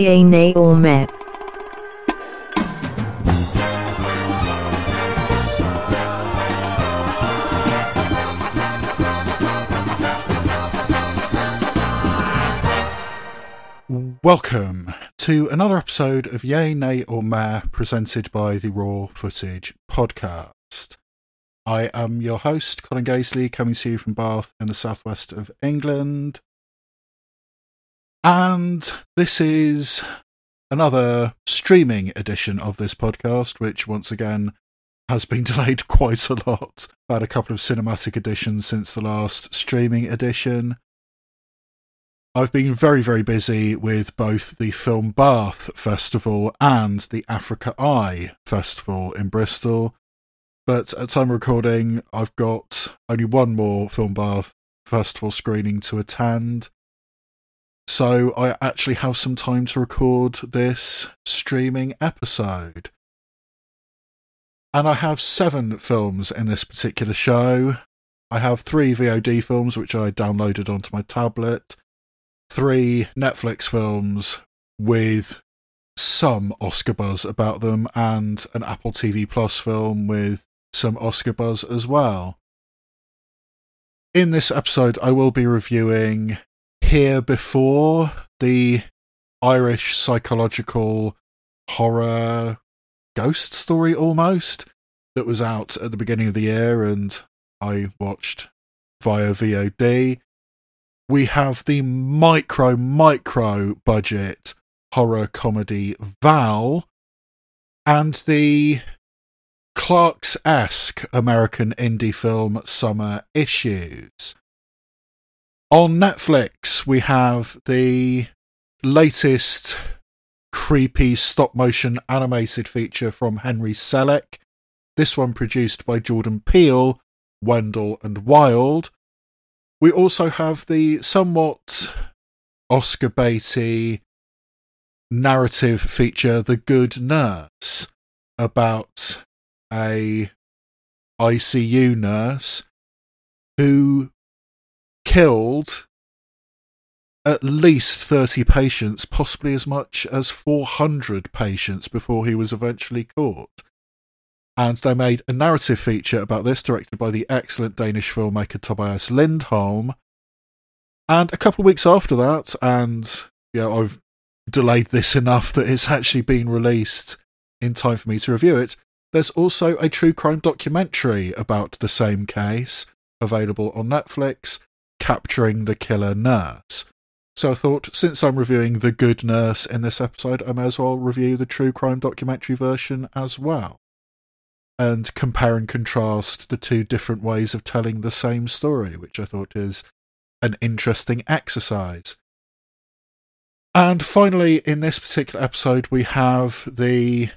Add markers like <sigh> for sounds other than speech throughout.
Or meh. Welcome to another episode of Yay, Nay, or Meh presented by the Raw Footage Podcast. I am your host, Colin Gaisley, coming to you from Bath in the southwest of England. And this is another streaming edition of this podcast, which once again has been <laughs> delayed quite a lot. I've had a couple of cinematic editions since the last streaming edition. I've been very, very busy with both the Film Bath Festival and the Africa Eye Festival in Bristol. But at time recording, I've got only one more Film Bath Festival screening to attend. So I actually have some time to record this streaming episode. And I have seven films in this particular show. I have three VOD films which I downloaded onto my tablet three Netflix films with some Oscar buzz about them and an Apple TV Plus film with some Oscar buzz as well. In this episode, I will be reviewing Here Before, the Irish psychological horror ghost story almost that was out at the beginning of the year and I watched via VOD we have the micro, micro budget horror comedy Val and the Clerks esque American indie film Summer Issues. On Netflix, we have the latest creepy stop motion animated feature from Henry Selick. This one produced by Jordan Peele, Wendell and Wild. We also have the somewhat Oscar baity narrative feature, The Good Nurse, about a ICU nurse who killed at least 30 patients, possibly as much as 400 patients before he was eventually caught and they made a narrative feature about this, directed by the excellent Danish filmmaker Tobias Lindholm. And a couple of weeks after that, and yeah, I've delayed this enough that it's actually been released in time for me to review it. There's also a true crime documentary about the same case available on Netflix, Capturing the Killer Nurse. So I thought, since I'm reviewing The Good Nurse in this episode, I may as well review the true crime documentary version as well and compare and contrast the two different ways of telling the same story, which I thought is an interesting exercise. And finally, in this particular episode, we have the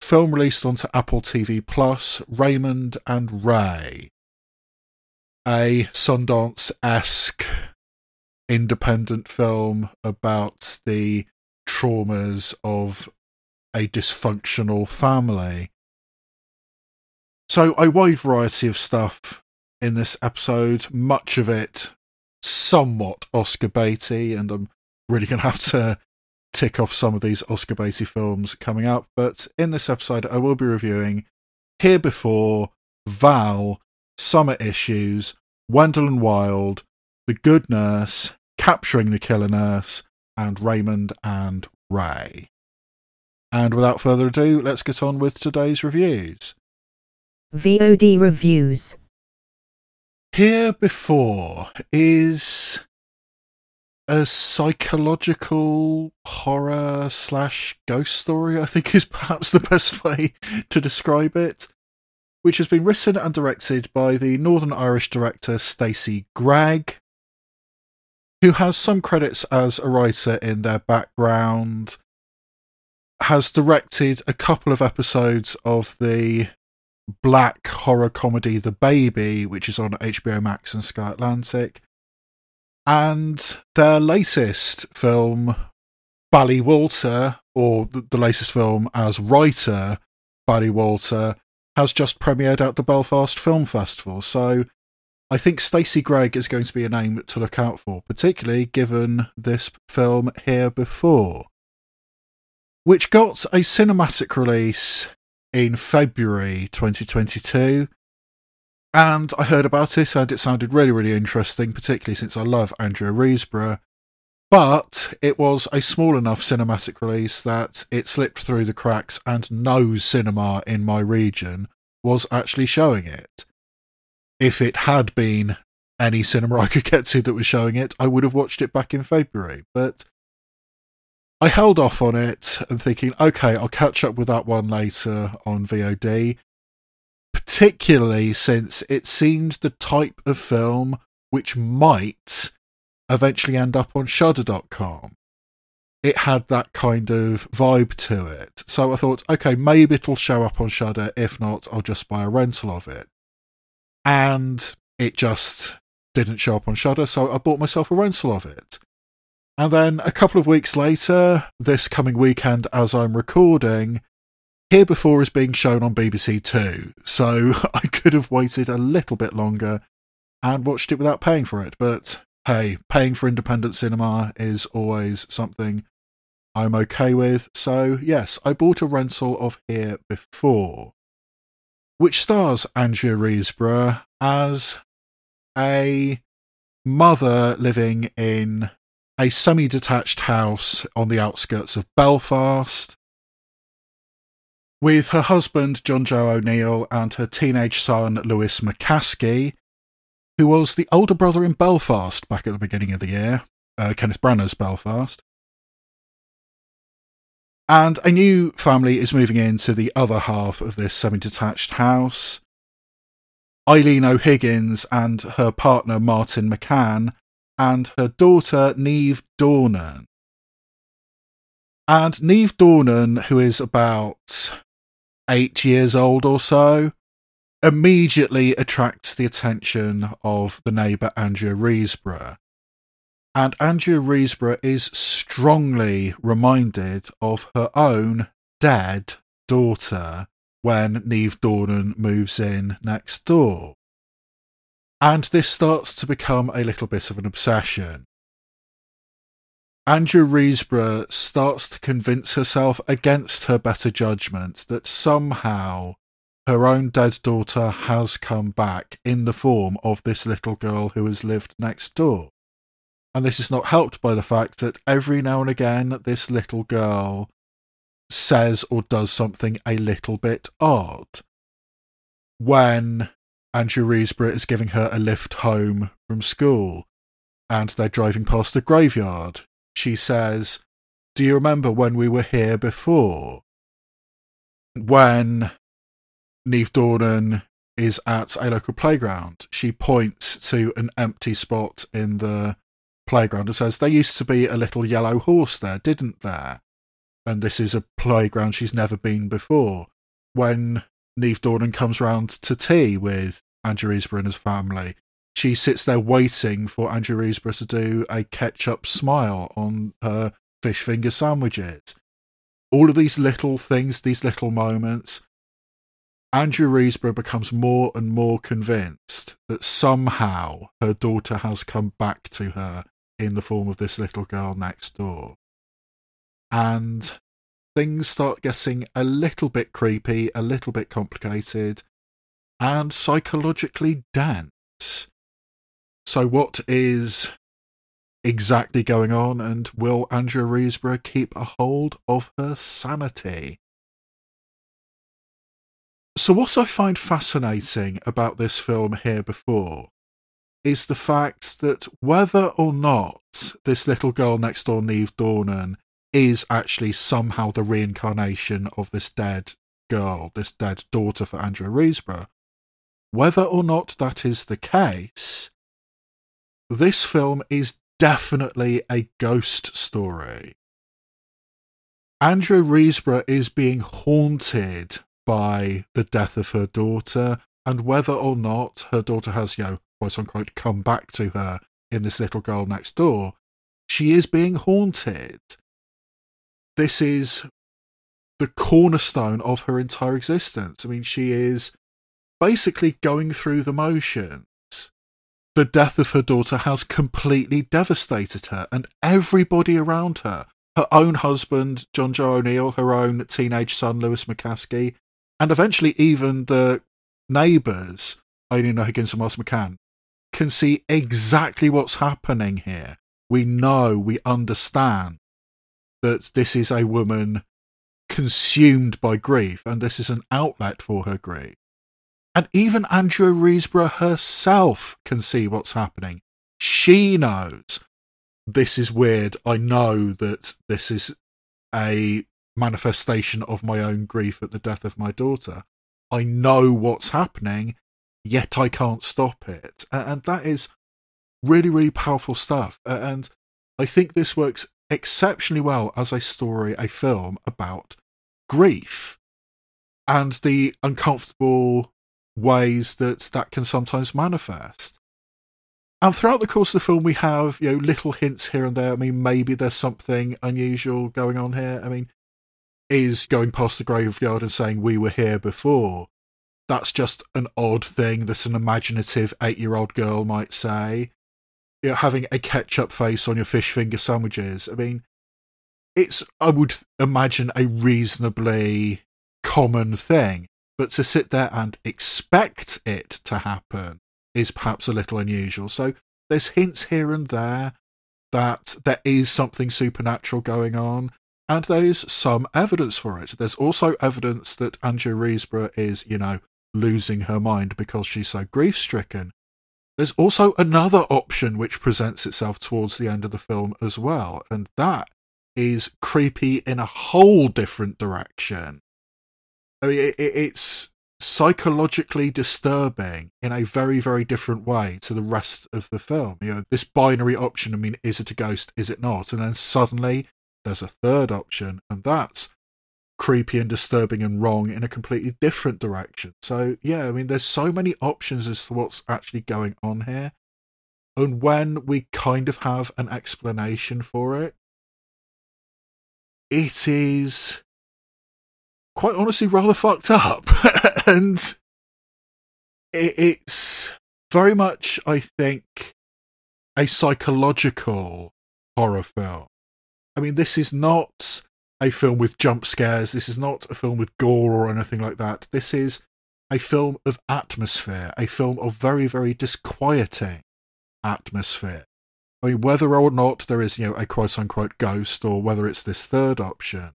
film released onto Apple TV Plus, Raymond and Ray, a Sundance esque independent film about the traumas of a dysfunctional family. So, a wide variety of stuff in this episode, much of it somewhat Oscar baity, and I'm really going to have to tick off some of these Oscar baity films coming up. But in this episode, I will be reviewing Here Before, Val, Summer Issues, Wendell and Wild, The Good Nurse, Capturing the Killer Nurse, and Raymond and Ray. And without further ado, let's get on with today's reviews. VOD reviews. Here before is a psychological horror slash ghost story, I think is <laughs> perhaps the best way to describe it, which has been written and directed by the Northern Irish director Stacey Gregg, who has some credits as a writer in their background, has directed a couple of episodes of the black horror comedy The Baby, which is on HBO Max and Sky Atlantic, and their latest film, Ballywalter, or the latest film as writer, Ballywalter, has just premiered at the Belfast Film Festival. So I think Stacey Gregg is going to be a name to look out for, particularly given this film here before, which got a cinematic release in February 2022. And I heard about it and it sounded really, really interesting, particularly since I love Andrea Riseborough. But it was a small enough cinematic release that it slipped through the cracks, and no cinema in my region was actually showing it. If it had been any cinema <laughs> I could get to that was showing it, I would have watched it back in February. But I held off on it and thinking, okay, I'll catch up with that one later on VOD, particularly since it seemed the type of film which might eventually end up on Shudder.com. It had that kind of vibe to it. So I thought, okay, maybe it'll show up on Shudder. If not, I'll just buy a rental of it. And it just didn't show up on Shudder, so I bought myself a rental of it. And then a couple of weeks later, this coming weekend as I'm recording, Here Before is being shown on BBC Two. So <laughs> I could have waited a little bit longer and watched it without paying for it, but hey, paying for independent cinema is always something I'm okay with. So, yes, I bought a rental of Here Before, which stars Andrea Riseborough as a mother living in a semi detached house on the outskirts of Belfast with her husband, Jonjo O'Neill, and her teenage son, Lewis McAskie, who was the older brother in Belfast back at the beginning of the year, uh, Kenneth Branagh's Belfast. And a new family is moving into the other half of this semi detached house. Eileen O'Higgins and her partner Martin McCann, and her daughter Niamh Dornan. And Niamh Dornan, who is about eight years old or so, immediately attracts the attention of the neighbour Andrea Riseborough. And Andrea Riseborough is strongly reminded of her own dead daughter when Niamh Dornan moves in next door. And this starts to become a little bit of an obsession. Andrea Riseborough starts to convince herself against her better judgment that somehow her own dead daughter has come back in the form of this little girl who has lived next door. And this is not helped by the fact that every now and again this little girl says or does something a little bit odd. When Andrea Riseborough is giving her a lift home from school and they're driving past the graveyard, she says, Do you remember when we were here before? When Niamh Dornan is at a local playground. She points to an empty spot in the playground and says, There used to be a little yellow horse there, didn't there? And this is a playground she's never been before. When Niamh Dornan comes round to tea with Andrea Riseborough and his family, she sits there waiting for Andrea Riseborough to do a ketchup smile on her fish finger sandwiches. All of these little things, these little moments, Andrea Riseborough becomes more and more convinced that somehow her daughter has come back to her in the form of this little girl next door. And things start getting a little bit creepy, a little bit complicated, and psychologically dense. So, what is exactly going on, and will Andrea Riseborough keep a hold of her sanity? So, what I find fascinating about this film here before is the fact that whether or not this little girl next door, Niamh Dornan, is actually somehow the reincarnation of this dead girl, this dead daughter for Andrea Riseborough, whether or not that is the case, this film is definitely a ghost story. Andrea Riseborough is being haunted by the death of her daughter and whether or not her daughter has, you know, quote unquote, come back to her in this little girl next door, she is being haunted. This is the cornerstone of her entire existence. I mean, she is basically going through the motions. the death of her daughter has completely devastated her and everybody around her. Her own husband, Jonjo O'Neill, her own teenage son, Lewis McAskie, and eventually even the neighbours, Eileen Higgins and Miles McCann, can see exactly what's happening here. We know, we understand that this is a woman consumed by grief and this is an outlet for her grief. And even Andrea Riseborough herself can see what's happening. She knows this is weird. I know that this is a manifestation of my own grief at the death of my daughter. I know what's happening, yet I can't stop it. And that is really, really powerful stuff. And I think this works exceptionally well as a story, a film about grief and the uncomfortable ways that that can sometimes manifest. And throughout the course of the film, we have you know little hints here and there. I mean, maybe there's something unusual going on here. I mean, is going past the graveyard and saying we were here before. That's just an odd thing that an imaginative eight-year-old girl might say. You know, having a ketchup face on your fish finger sandwiches. I mean, it's I would imagine a reasonably common thing. But to sit there and expect it to happen is perhaps a little unusual. So there's hints here and there that there is something supernatural going on, and there's some evidence for it. There's also evidence that Andrea Riseborough is, you know, losing her mind because she's so grief stricken. There's also another option which presents itself towards the end of the film as well, and that is creepy in a whole different direction. I mean, it, it's psychologically disturbing in a very, very different way to the rest of the film. You know, this binary option, I mean, is it a ghost? Is it not? And then suddenly there's a third option, and that's creepy and disturbing and wrong in a completely different direction. So, yeah, I mean, there's so many options as to what's actually going on here. And when we kind of have an explanation for it, it is quite honestly rather fucked up. <laughs> and it's very much, I think, a psychological horror film. I mean, this is not a film with jump scares. This is not a film with gore or anything like that. This is a film of atmosphere, a film of very, very disquieting atmosphere. I mean, whether or not there is, you know, a quote unquote ghost or whether it's this third option,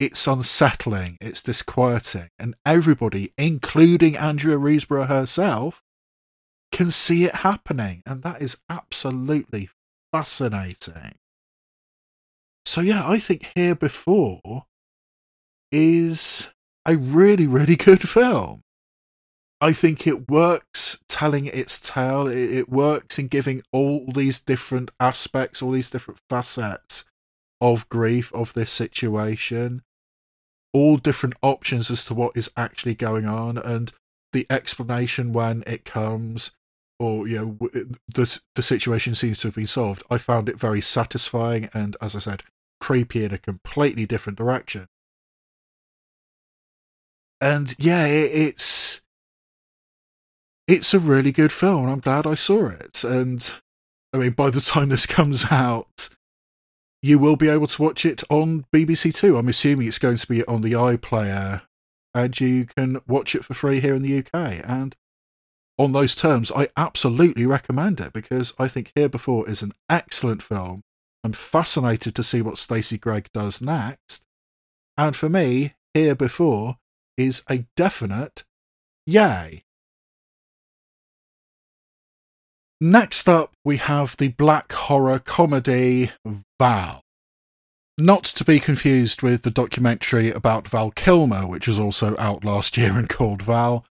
it's unsettling, it's disquieting, and everybody, including Andrea Riseborough herself, can see it happening, and that is absolutely fascinating. So, yeah, I think Here Before is a really, really <laughs> good film. I think it works telling its tale. It, works in giving all these different aspects, all these different facets of grief of this situation, all different options as to what is actually going on, and the explanation when it comes, or you know, the the situation seems to have been solved. I found it very satisfying, and as I said, creepy in a completely different direction. And yeah, it, it's it's a really good film. I'm glad I saw it, and I mean, by the time this <laughs> comes out, you will be able to watch it on BBC Two. I'm assuming it's going to be on the iPlayer, and you can watch it for free here in the UK. And on those terms, I absolutely recommend it because I think Here Before is an excellent film. I'm fascinated to see what Stacey Gregg does next. And for me, Here Before is a definite yay. Next up, we have the black horror comedy Val. Not to be confused with the documentary about Val Kilmer, which was also out last year and called Val,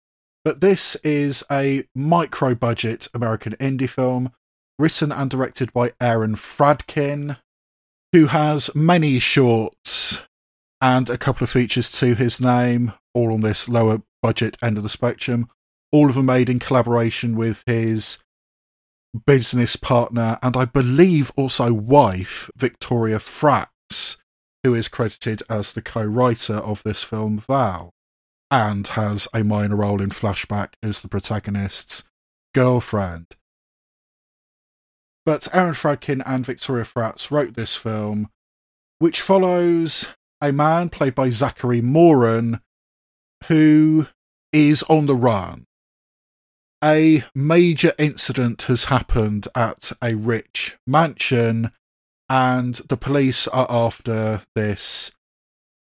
but this is a micro budget American indie film written and directed by Aaron Fradkin, who has many shorts and a couple of features to his name, all on this lower budget end of the spectrum, all of them made in collaboration with his business partner and I believe also wife, Victoria Fratz, who is credited as the co writer of this film, Val, and has a minor role in Flashback as the protagonist's girlfriend. But Aaron Fradkin and Victoria Fratz wrote this film, which follows a man played by Zachary Moran who is on the run. A major incident has happened at a rich mansion, and the police are after this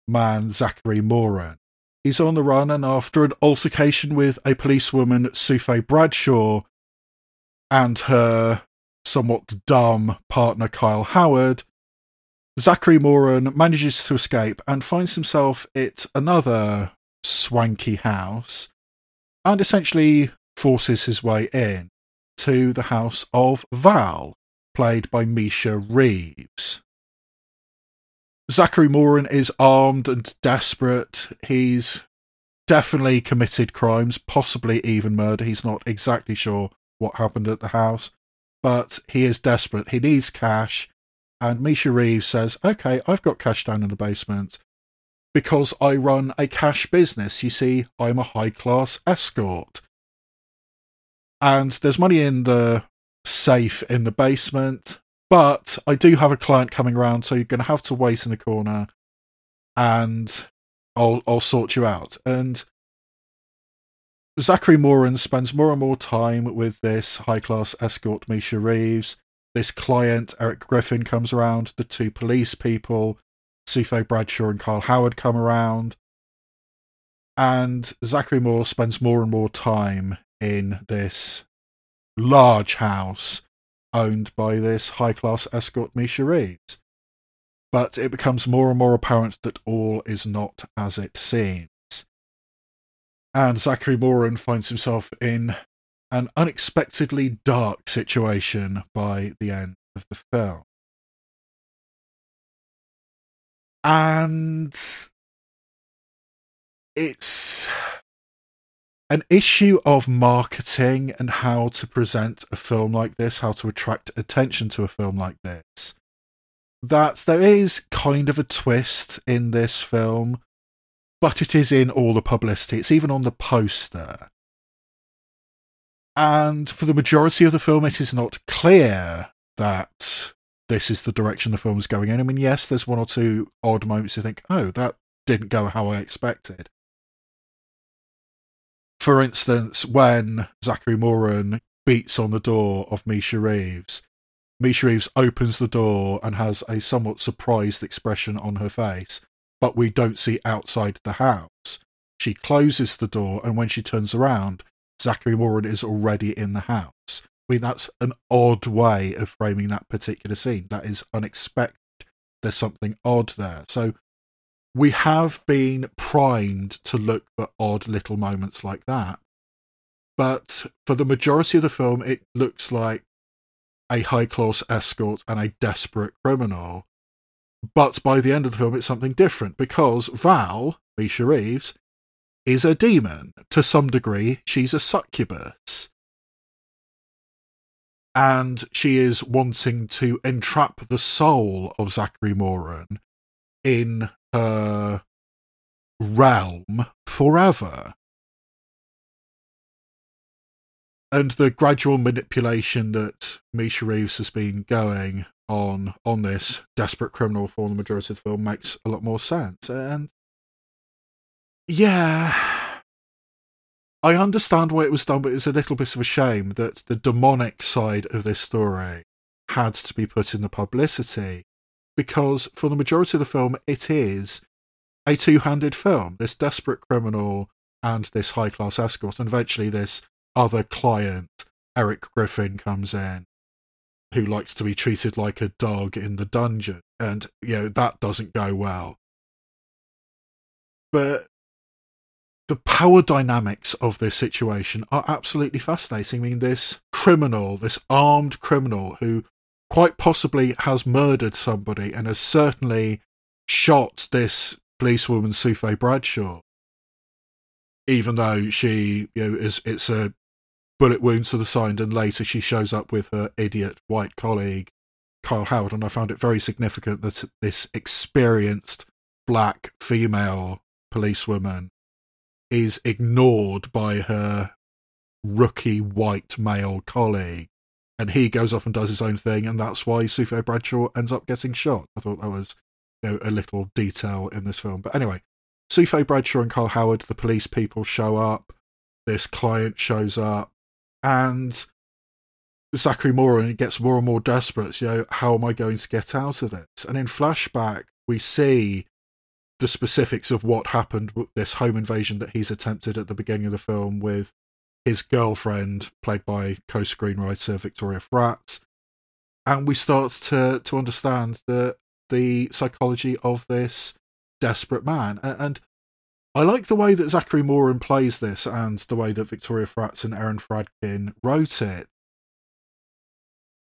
man, Zachary Moran. He's on the run, and after an altercation with a policewoman, Sufe Bradshaw, and her somewhat dumb partner, Kyle Howard, Zachary Moran manages to escape and finds himself at another swanky house and essentially forces his way in to the house of Val, played by Misha Reeves. Zachary Moran is armed and desperate. He's definitely committed crimes, possibly even murder. He's not exactly sure what happened at the house, but he is desperate. He needs cash. And Misha Reeves says, Okay, I've got cash down in the basement because I run a cash business. You see, I'm a high class escort. And there's money in the safe in the basement, but I do have a client coming around, so you're going to have to wait in the corner and I'll, I'll sort you out. And Zachary Moran spends more and more time with this high class escort, Misha Reeves. This client, Eric Griffin, comes around. The two police people, Sufe Bradshaw and Carl Howard, come around. And Zachary Moore spends more and more time in this large house owned by this high class escort, Misha Reeves. But it becomes more and more apparent that all is not as it seems. And Zachary Moran finds himself in an unexpectedly dark situation by the end of the film. And it's an issue of marketing and how to present a film like this, how to attract attention to a film like this. That there is kind of a twist in this film, but it is in all the publicity. It's even on the poster. And for the majority of the film, it is not clear that this is the direction the film is going in. I mean, yes, there's one or two odd moments you think, oh, that didn't go how I expected. For instance, when Zachary Moran beats on the door of Misha Reeves, Misha Reeves opens the door and has a somewhat surprised expression on her face, but we don't see outside the house. She closes the door, and when she turns around, Zachary Moran is already in the house. I mean, that's an odd way of framing that particular scene. That is unexpected. There's something odd there. So we have been primed to look for odd little moments like that. But for the majority of the film, it looks like a high class escort and a desperate criminal. But by the end of the film, it's something different because Val, Misha Reeves, is a demon. To some degree, she's a succubus. And she is wanting to entrap the soul of Zachary Moran in her realm forever. And the gradual manipulation that Misha Reeves has been going on on this desperate criminal for the majority of the film makes a lot more sense. And yeah, I understand why it was done, but it's a little bit of a shame that the demonic side of this story had to be put in the publicity because for the majority of the film, it is a two handed film. This desperate criminal and this high class escort, and eventually this other client, Eric Griffin, comes in who likes to be treated like a dog in the dungeon. And, you know, that doesn't go well. But the power dynamics of this situation are absolutely fascinating. I mean, this criminal, this armed criminal who quite possibly has murdered somebody and has certainly shot this policewoman Sufe Bradshaw, even though she, you know, is it's a bullet wounds to the side, and later she shows up with her idiot white colleague Kyle Howard, and I found it very significant that this experienced black female policewoman is ignored by her rookie white male colleague and he goes off and does his own thing, and that's why Sufe Bradshaw ends up getting shot. I thought that was you know, a little detail in this film. But anyway, Sufe Bradshaw and Carl Howard, the police people, show up. This client shows up, and Zachary Moran gets more and more desperate. You know, how am I going to get out of this? And in flashback, we see the specifics of what happened with this home invasion that he's attempted at the beginning of the film with his girlfriend, played by co-screenwriter Victoria Fratz, and we start to to understand the the psychology of this desperate man. And I like the way that Zachary Moran plays this, and the way that Victoria Fratz and Aaron Fradkin wrote it.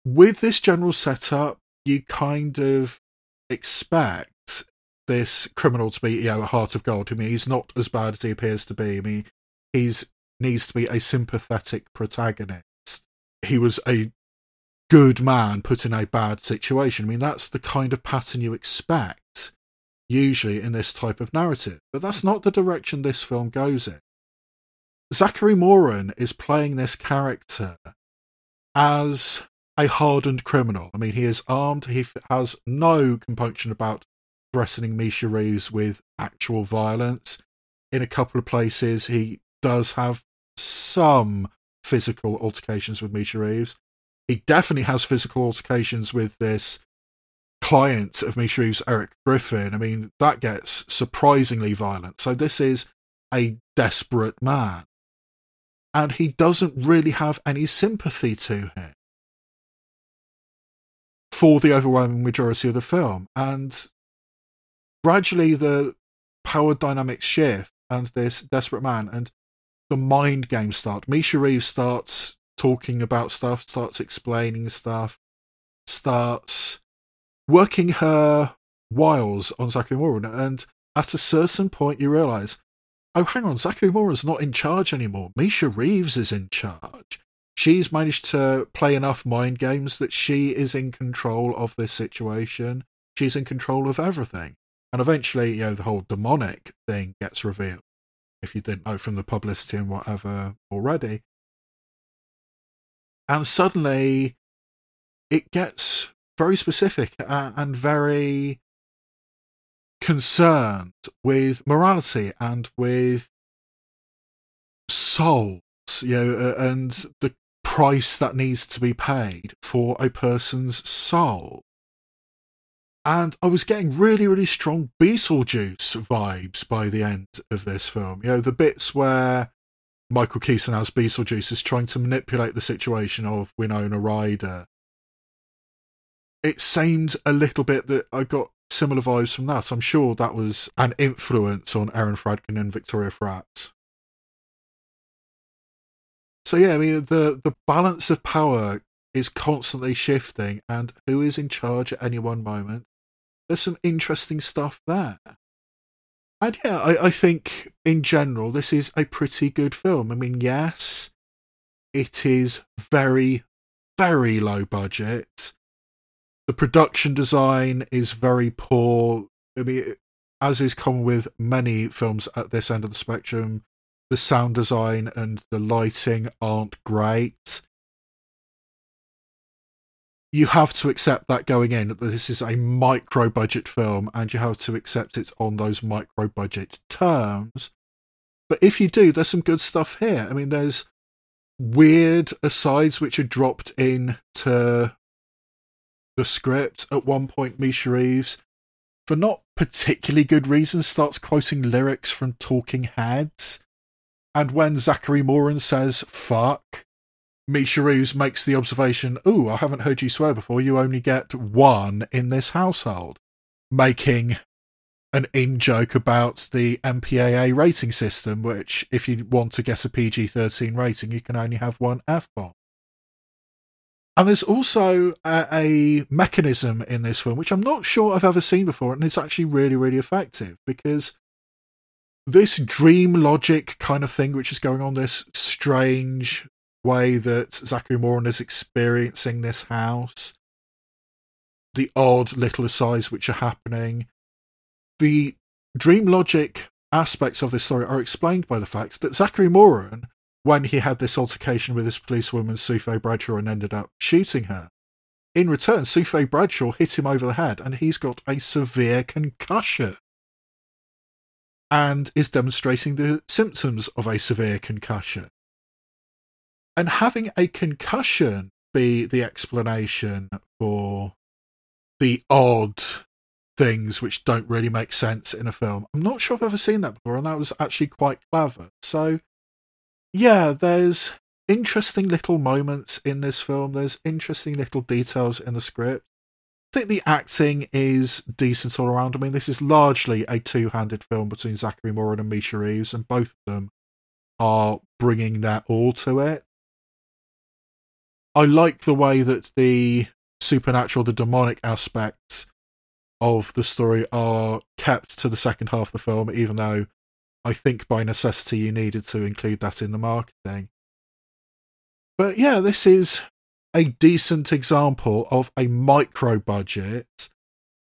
With this general setup, you kind of expect this criminal to be, you know, a heart of gold. I mean, he's not as bad as he appears to be. I mean, he's needs to be a sympathetic protagonist. He was a good man put in a bad situation. I mean, that's the kind of pattern you expect usually in this type of narrative, but that's not the direction this film goes in. Zachary Moran is playing this character as a hardened criminal. I mean, he is armed, he has no compunction about threatening Misha Reeves with actual violence. In a couple of places, he does have some physical altercations with Misha Reeves. He definitely has physical altercations with this client of Misha Eric Griffin. I mean, that gets surprisingly violent. So this is a desperate man. And he doesn't really have any sympathy to him for the overwhelming majority of the film. And gradually the power dynamics shift and this desperate man and the mind game start. Misha Reeves starts talking about stuff, starts explaining stuff, starts working her wiles on Zachary Moran. And at a certain point, you realize, oh, hang on, Zachary Moran's not in charge anymore. Misha Reeves is in charge. She's managed to play enough mind games that she is in control of this situation. She's in control of everything. And eventually, you know, the whole demonic thing gets revealed if you didn't know from the publicity and whatever already. And suddenly it gets very specific uh, and very concerned with morality and with souls, you know, uh, and the price that needs to be paid for a person's soul and I was getting really, really strong Beetlejuice vibes by the end of this film. You know, the bits where Michael Keaton as Beetlejuice is trying to manipulate the situation of Winona Ryder. It seemed a little bit that I got similar vibes from that. I'm sure that was an influence on Aaron Fradkin and Victoria Fratz. So yeah, I mean the the balance of power is constantly shifting, and who is in charge at any one moment there's some interesting stuff there. And yeah, I, I think in general, this is a pretty good film. I mean, yes, it is very, very low budget. The production design is very poor. I mean, as is common with many films at this end of the spectrum, the sound design and the lighting aren't great you have to accept that going in that this is a micro budget film and you have to accept it on those micro budget terms. But if you do, there's some good stuff here. I mean, there's weird asides which are dropped in to the script. At one point, Misha Reeves, for not particularly good reasons, starts quoting lyrics from Talking Heads. And when Zachary Moran says fuck, Misha Reeves makes the observation, "Ooh, I haven't heard you swear before. You only get one in this household," making an in joke about the MPAA rating system, which, if you want to get a PG 13 rating, you can only have one F bomb. And there's also a, a, mechanism in this film, which I'm not sure I've ever seen before, and it's actually really, really effective because this dream logic kind of thing, which is going on, this strange way that Zachary Moran is experiencing this house, the odd little asides which are happening, the dream logic aspects of this story are explained by the fact that Zachary Moran when he had this altercation with this policewoman, Sufe Bradshaw, and ended up shooting her. In return, Sufe Bradshaw hit him over the head and he's got a severe concussion and is demonstrating the symptoms of a severe concussion. And having a concussion be the explanation for the odd things which don't really make sense in a film. I'm not sure I've ever seen that before, and that was actually quite clever. So, yeah, there's interesting little moments in this film, there's interesting little details in the script. I think the acting is decent all around. I mean, this is largely a two handed film between Zachary Moran and Misha Reeves, and both of them are bringing their all to it. I like the way that the supernatural, the demonic aspects of the story are kept to the second half of the film, even though I think by necessity you needed to include that in the marketing. But yeah, this is a decent example of a micro budget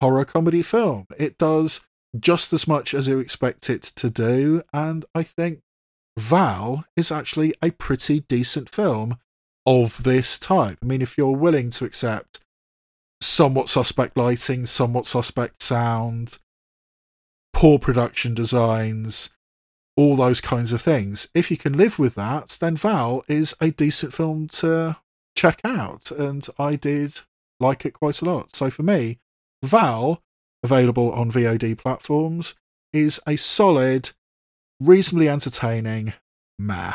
horror comedy film. It does just as much as you expect it to do, and I think Val is actually a pretty decent film of this type. I mean, if you're willing to accept somewhat suspect lighting, somewhat suspect sound, poor production designs, all those kinds of things. If you can live with that, then Val is a decent film to check out, and I did like it quite a lot. So for me, Val, available on VOD platforms, is a solid, reasonably entertaining meh.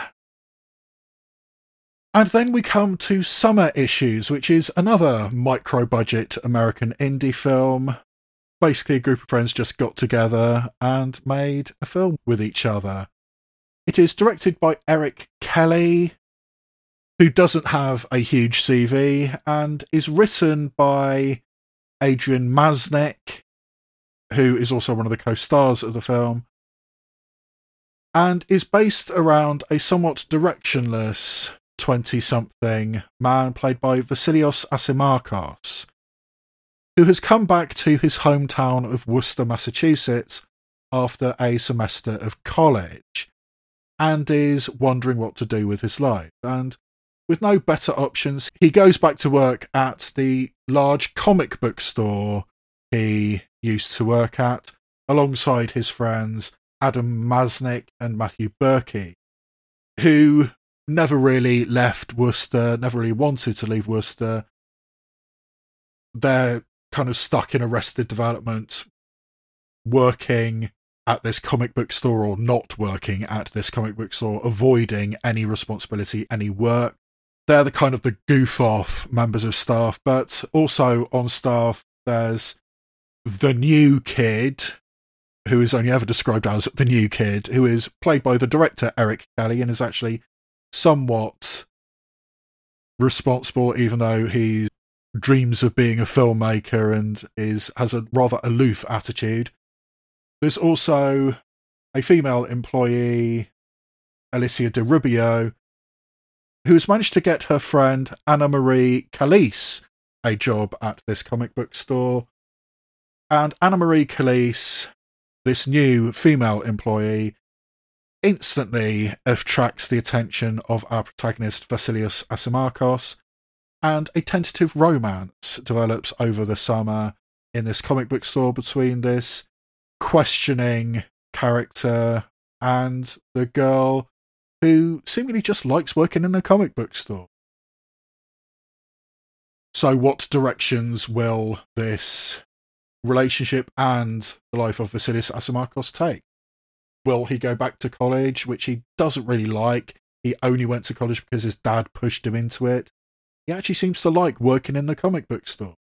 And then we come to Summer Issues, which is another micro budget American indie film. Basically, a group of friends just got together and made a film with each other. It is directed by Eric Kelly, who doesn't have a huge CV, and is written by Adrian Masnick, who is also one of the co stars of the film, and is based around a somewhat directionless 20 something man played by Vasilios Asimakos, who has come back to his hometown of Worcester, Massachusetts after a semester of college and is wondering what to do with his life. And with no better options, he goes back to work at the large comic book store he used to work at alongside his friends Adam Masnick and Matthew Berkey, who never really left Worcester, never really wanted to leave Worcester. They're kind of stuck in arrested development, working at this comic book store or not working at this comic book store, avoiding any responsibility, any work. They're the kind of the goof off members of staff, but also on staff, there's the new kid, who is only ever described as the new kid, who is played by the director Eric Kelly and is actually somewhat responsible, even though he dreams of being a filmmaker and is has a rather aloof attitude. There's also a female employee, Alicia de Rubio, who's managed to get her friend Anna Marie Calise a job at this comic book store. And Anna Marie Calise, this new female employee, instantly attracts the attention of our protagonist Vasilios Asimakos, and a tentative romance develops over the summer in this comic book store between this questioning character and the girl who seemingly just likes working in a comic book store. So, what directions will this relationship and the life of Vasilios Asimakos take? will he go back to college, which he doesn't really like. He only went to college because his dad pushed him into it. He actually seems to like working in the comic book store.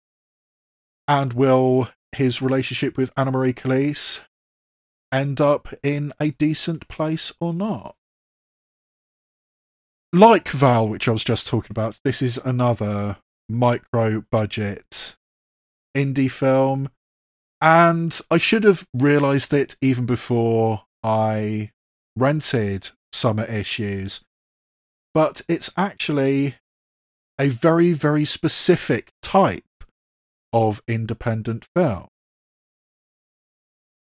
And will his relationship with Anna Marie Calise end up in a decent place or not? Like Val, which I was just talking about, this is another micro budget indie film. And I should have realised it even before I rented summer issues, but it's actually a very, very specific type of independent film.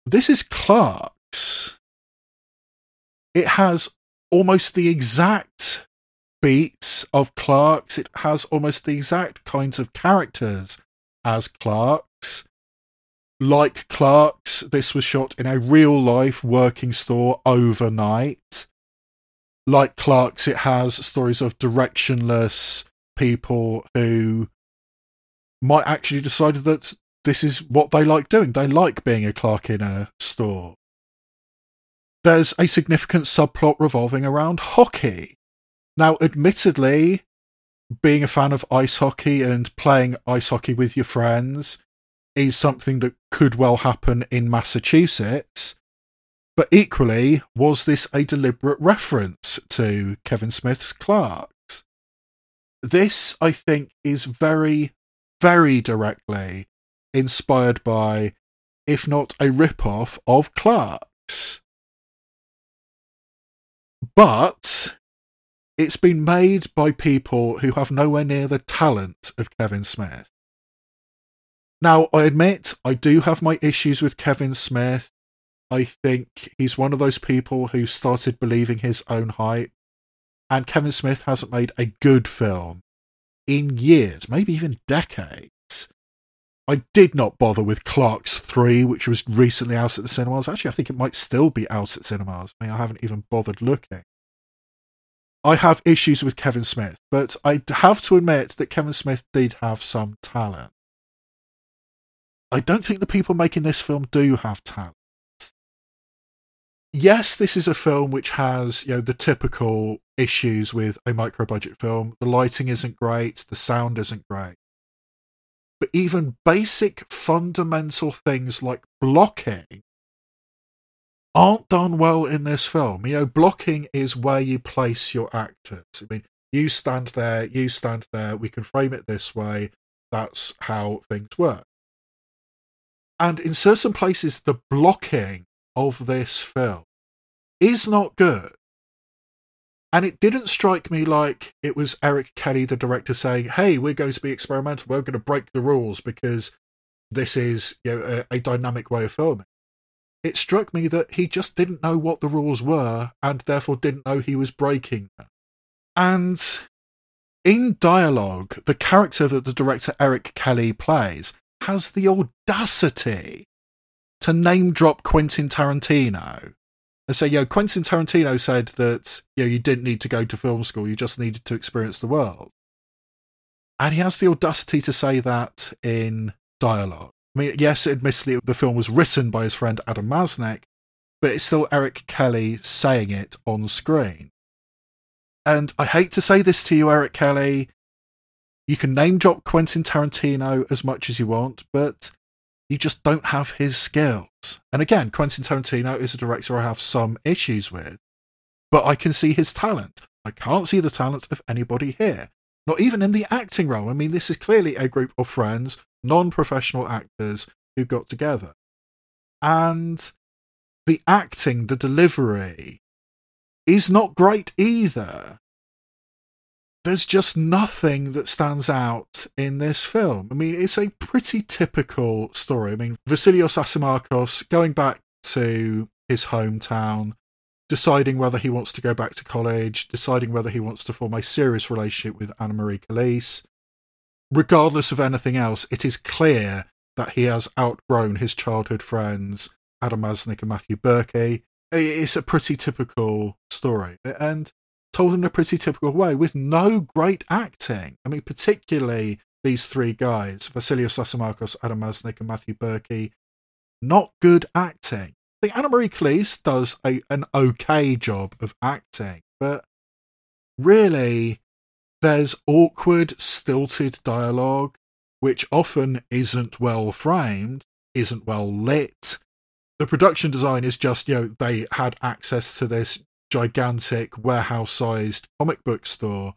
This is Clerks. It has almost the exact beats of Clerks. It has almost the exact kinds of characters as Clerks. Like Clerks, this was shot in a real life working store overnight. Like Clerks, it has stories of directionless people who might actually decided that this is what they like doing. They like being a clerk in a store. There's a significant subplot revolving around hockey. Now, admittedly, being a fan of ice hockey and playing ice hockey with your friends is something that could well happen in Massachusetts. But equally, was this a deliberate reference to Kevin Smith's Clerks? This, I think, is very, very directly inspired by, if not a rip-off of Clerks. But it's been made by people who have nowhere near the talent of Kevin Smith. Now, I admit I do have my issues with Kevin Smith. I think he's one of those people who started believing his own hype, and Kevin Smith hasn't made a good film in years, maybe even decades. I did not bother with Clerks 3, which was recently out at the cinemas. Actually, I think it might still be out at cinemas. I mean, I haven't even bothered looking. I have issues with Kevin Smith, but I have to admit that Kevin Smith did have some talent. I don't think the people making this film do have talent. Yes, this is a film which has, you know, the typical issues with a micro budget film. The lighting isn't great, the sound isn't great but even basic fundamental things like blocking aren't done well in this film. You know, blocking is where you place your actors. I mean, you stand there, you stand there, we can frame it this way. That's how things work. And in certain places, the blocking of this film is not good. And it didn't strike me like it was Eric Kelly, the director, saying, "Hey, we're going to be experimental. We're going to break the rules because this is you know, a, a dynamic way of filming." It struck me that he just didn't know what the rules were, and therefore didn't know he was breaking them. And in dialogue, the character that the director Eric Kelly plays has the audacity to name drop Quentin Tarantino and say, yo, Quentin Tarantino said that you know, you didn't need to go to film school, you just needed to experience the world. And he has the audacity to say that in dialogue. I mean, yes, admittedly, the film was written by his friend Adam Masnick, but it's still Eric Kelly saying it on screen. And I hate to say this to you, Eric Kelly. You can name drop Quentin Tarantino as much as you want, but you just don't have his skills. And again, Quentin Tarantino is a director I have some issues with, but I can see his talent. I can't see the talent of anybody here, not even in the acting role. I mean, this is clearly a group of friends, non professional actors who got together. And the acting, the delivery is not great either there's just nothing that stands out in this film. I mean, it's a pretty typical story. I mean, Vasilios Asimakos going back to his hometown, deciding whether he wants to go back to college, deciding whether he wants to form a serious relationship with Anna Marie Calise. Regardless of anything else, it is clear that he has outgrown his childhood friends, Adam Masnick and Matthew Berkey. It's a pretty typical story. And told in a pretty typical way with no great acting. I mean, particularly these three guys, Vasilios Asimakos, Adam Masnick, and Matthew Berkey, not good acting. I think Anna Marie Calise does a, an okay job of acting, but really, there's awkward, stilted dialogue, which often isn't well framed, isn't well lit. The production design is just, you know, they had access to this gigantic warehouse sized comic book store.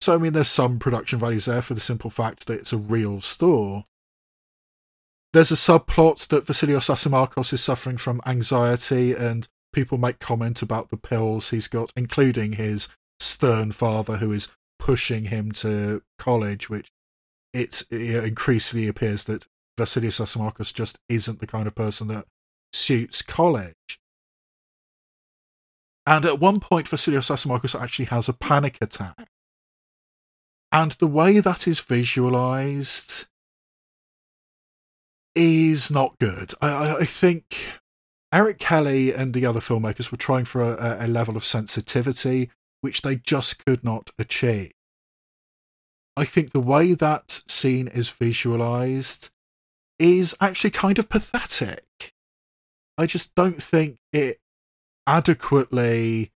So, I mean, there's some production values there for the simple fact that it's a real store. There's a subplot that Vasilios Asimakos is suffering from anxiety, and people make comment about the pills he's got, including his stern father who is pushing him to college, which it, increasingly appears that Vasilios Asimakos just isn't the kind of person that suits college. And at one point, Vasileios Atsimakos actually has a panic attack. And the way that is visualized is not good. I, I think Eric Kelly and the other filmmakers were trying for a, a level of sensitivity which they just could not achieve. I think the way that scene is visualized is actually kind of pathetic. I just don't think it adequately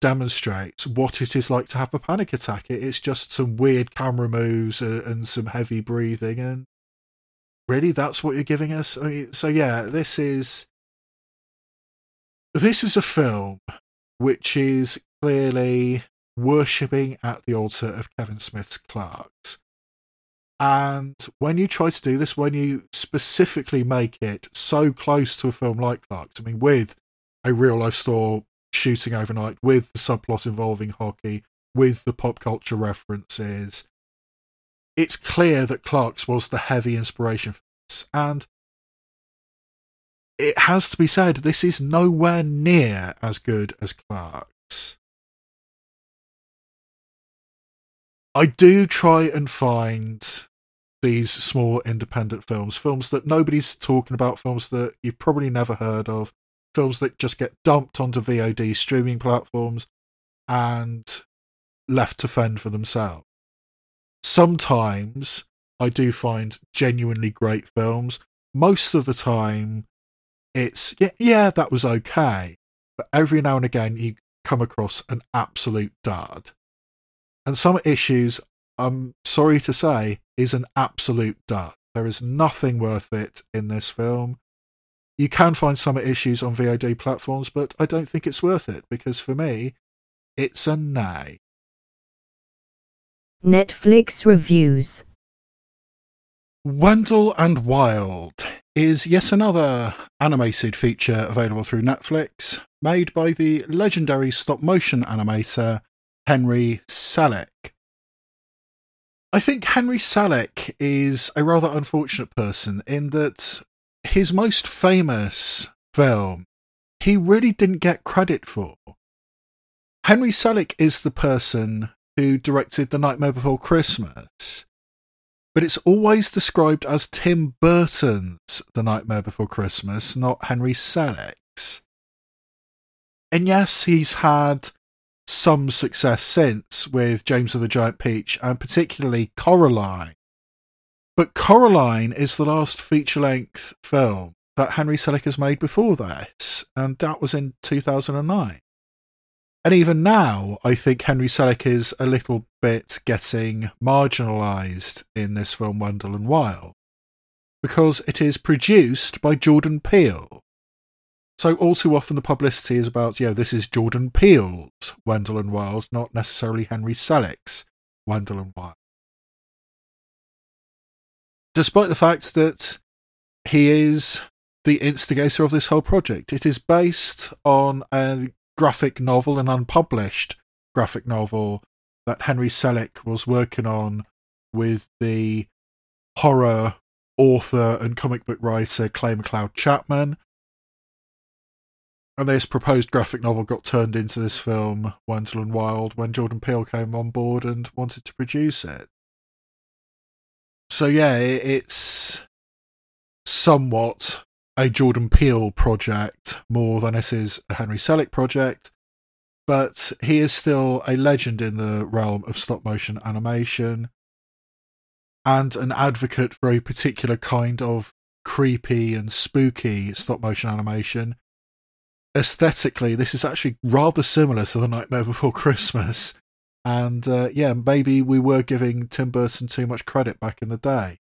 demonstrates what it is like to have a panic attack. It's just some weird camera moves uh, and some heavy breathing, and really, that's what you're giving us. I mean, so yeah, this is this is a film which is clearly worshipping at the altar of Kevin Smith's Clerks. And when you try to do this, when you specifically make it so close to a film like Clerks, I mean, with a real life store shooting overnight, with the subplot involving hockey, with the pop culture references, it's clear that Clerks was the heavy inspiration for this. And it has to be said, this is nowhere near as good as Clerks. I do try and find these small independent films, films that nobody's talking about, films that you've probably never heard of, films that just get dumped onto VOD streaming platforms and left to fend for themselves. Sometimes I do find genuinely great films. Most of the time, it's yeah, yeah, that was okay. But every now and again, you come across an absolute dud. And some issues, I'm sorry to say, is an absolute dud. There is nothing worth it in this film. You can find some issues on VOD platforms, but I don't think it's worth it because for me, it's a nay. Netflix reviews. Wendell and Wild is yet another animated feature available through Netflix, made by the legendary stop motion animator Henry Selick. I think Henry Selick is a rather unfortunate person in that his most famous film he really didn't get credit for. Henry Selick is the person who directed The Nightmare Before Christmas, but it's always described as Tim Burton's The Nightmare Before Christmas, not Henry Selick's. And yes, he's had some success since with James of the Giant Peach and particularly Coraline. But Coraline is the last feature length film that Henry Selick has made before this, and that was in 2009. And even now, I think Henry Selick is a little bit getting marginalised in this film, Wendell and Wild, because it is produced by Jordan Peele. So all too often the publicity is about, you know, this is Jordan Peele's Wendell and Wild, not necessarily Henry Selick's Wendell and Wild. Despite the fact that he is the instigator of this whole project, it is based on a graphic novel, an unpublished graphic novel that Henry Selick was working on with the horror author and comic book writer Clay McLeod Chapman. And this proposed graphic novel got turned into this film, Wendell and Wild, when Jordan Peele came on board and wanted to produce it. So, yeah, it's somewhat a Jordan Peele project more than it is a Henry Selick project, but he is still a legend in the realm of stop motion animation and an advocate for a particular kind of creepy and spooky stop motion animation. Aesthetically, this is actually rather similar to The Nightmare Before Christmas. And uh, yeah, maybe we were giving Tim Burton too much credit back in the day.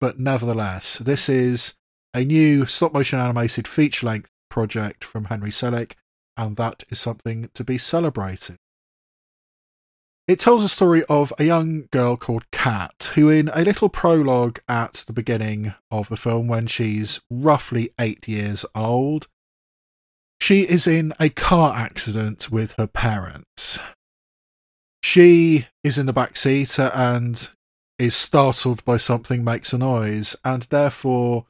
But nevertheless, this is a new stop motion animated feature length project from Henry Selick, and that is something to be celebrated. It tells a story of a young girl called Kat, who, in a little prologue at the beginning of the film, when she's roughly eight years old, she is in a car accident with her parents. She is in the back seat and is startled by something makes a noise, and therefore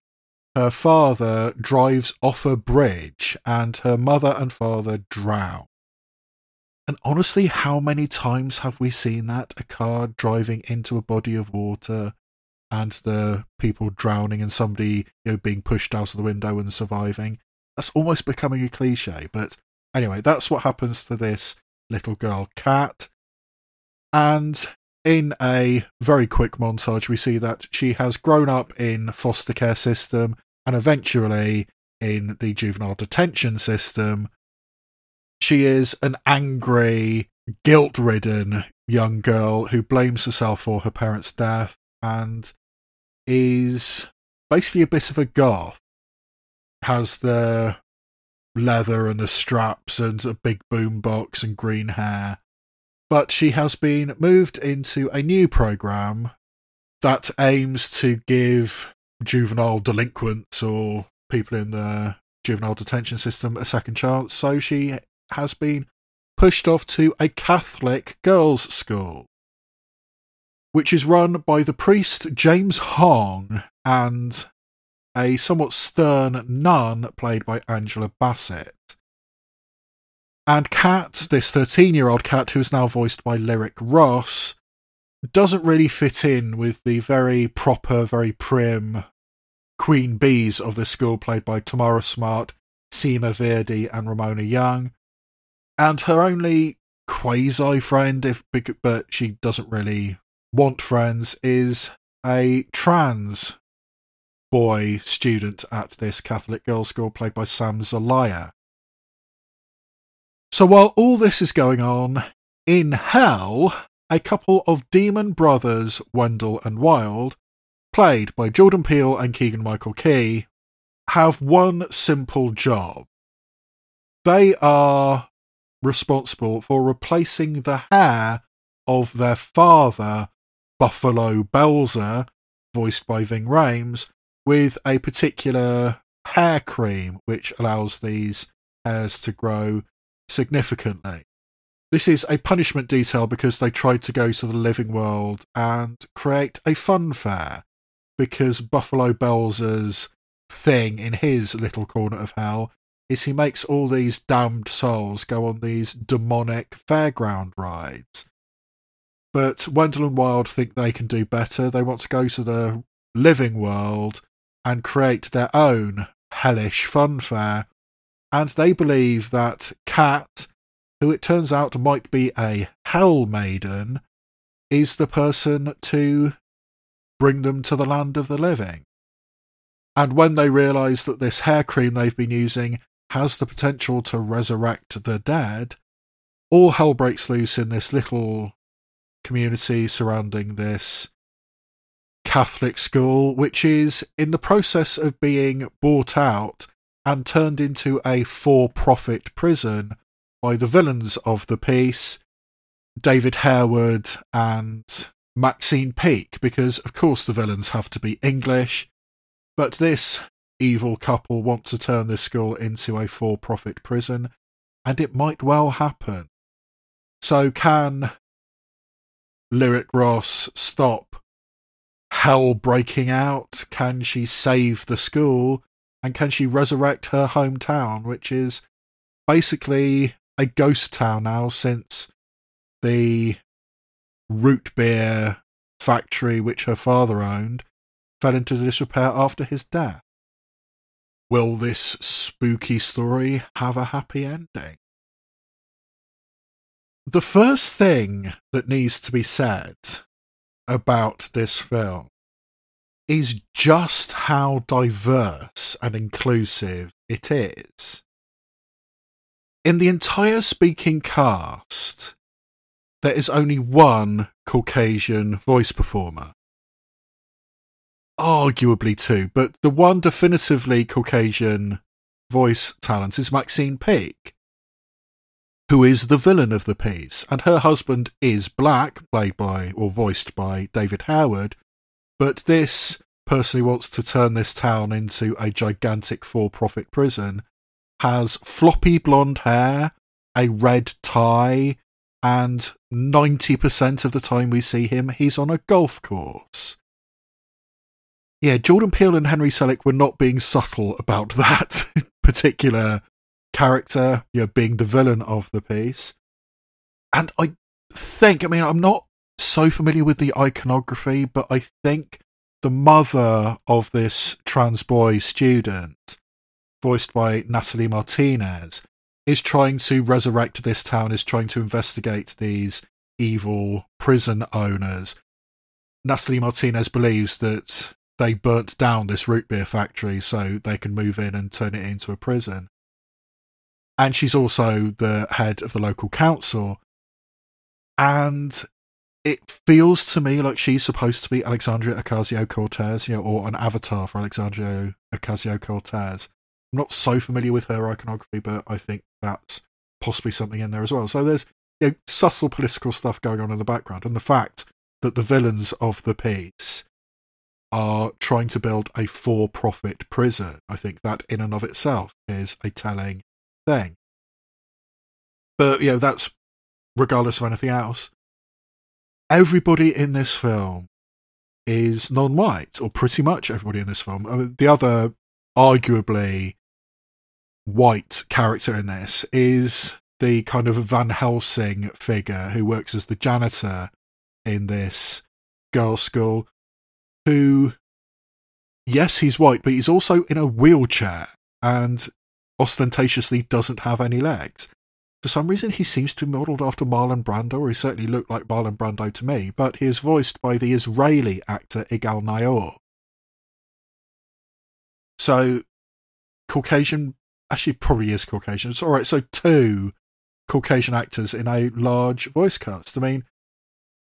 her father drives off a bridge and her mother and father drown. And honestly, how many times have we seen that? A car driving into a body of water and the people drowning and somebody you know, being pushed out of the window and surviving. That's almost becoming a cliche. But anyway, that's what happens to this little girl, Kat. And in a very quick montage, we see that she has grown up in foster care system and eventually in the juvenile detention system. She is an angry, guilt ridden young girl who blames herself for her parents' death and is basically a bit of a goth. Has the leather and the straps and a big boombox and green hair. But she has been moved into a new program that aims to give juvenile delinquents or people in the juvenile detention system a second chance. So she has been pushed off to a Catholic girls' school, which is run by the priest James Hong and a somewhat stern nun played by Angela Bassett. And Kat, this 13 year old Kat, who is now voiced by Lyric Ross, doesn't really fit in with the very proper, very prim queen bees of the school, played by Tamara Smart, Seema Virdi, and Ramona Young. And her only quasi friend, if but she doesn't really want friends, is a trans boy student at this Catholic girls' school, played by Sam Zelaya. So while all this is going on, in hell, a couple of demon brothers, Wendell and Wild, played by Jordan Peele and Keegan Michael Key, have one simple job. They are responsible for replacing the hair of their father, Buffalo Belzer, voiced by Ving Rhames, with a particular hair cream which allows these hairs to grow significantly. This is a punishment detail because they tried to go to the living world and create a fun fair because Buffalo Belzer's thing in his little corner of hell is he makes all these damned souls go on these demonic fairground rides. But Wendell and Wild think they can do better. They want to go to the living world and create their own hellish funfair. And they believe that Kat, who it turns out might be a hell maiden, is the person to bring them to the land of the living. And when they realise that this hair cream they've been using has the potential to resurrect the dead, all hell breaks loose in this little community surrounding this Catholic school, which is in the process of being bought out and turned into a for profit prison by the villains of the piece, David Harewood and Maxine Peake, because of course the villains have to be English, but this evil couple want to turn this school into a for profit prison, and it might well happen. So, can Lyric Ross stop hell breaking out? Can she save the school? And can she resurrect her hometown, which is basically a ghost town now since the root beer factory, which her father owned, fell into disrepair after his death? Will this spooky story have a happy ending? The first thing that needs to be said about this film is just how diverse and inclusive it is. In the entire speaking cast, there is only one Caucasian voice performer. Arguably two, but the one definitively Caucasian voice talent is Maxine Peake who is the villain of the piece, and her husband is black, played by or voiced by David Harewood, but this person who wants to turn this town into a gigantic for profit prison has floppy blonde hair, a red tie, and 90% of the time we see him, he's on a golf course. Yeah, Jordan Peele and Henry Selick were not being subtle about <laughs> that particular character, you know, being the villain of the piece. and I think, I mean, I'm not so familiar with the iconography, but I think the mother of this trans boy student, voiced by Natalie Martinez, is trying to resurrect this town, is trying to investigate these evil prison owners. Natalie Martinez believes that they burnt down this root beer factory so they can move in and turn it into a prison. And she's also the head of the local council. And it feels to me like she's supposed to be Alexandria Ocasio Cortez, you know, or an avatar for Alexandria Ocasio Cortez. I'm not so familiar with her iconography, but I think that's possibly something in there as well. So there's you know, subtle political stuff going on in the background, and the fact that the villains of the piece are trying to build a for profit prison. I think that in and of itself is a telling thing. But, you know, that's regardless of anything else. Everybody in this film is non white, or pretty much everybody in this film. The other, arguably, white character in this is the kind of Van Helsing figure who works as the janitor in this girls' school who, yes, he's white, but he's also in a wheelchair and ostentatiously doesn't have any legs. For some reason, he seems to be modelled after Marlon Brando, or he certainly looked like Marlon Brando to me, but he is voiced by the Israeli actor Igal Naor. So, Caucasian, actually, probably is Caucasian. It's all right. So, two Caucasian actors in a large voice cast. I mean,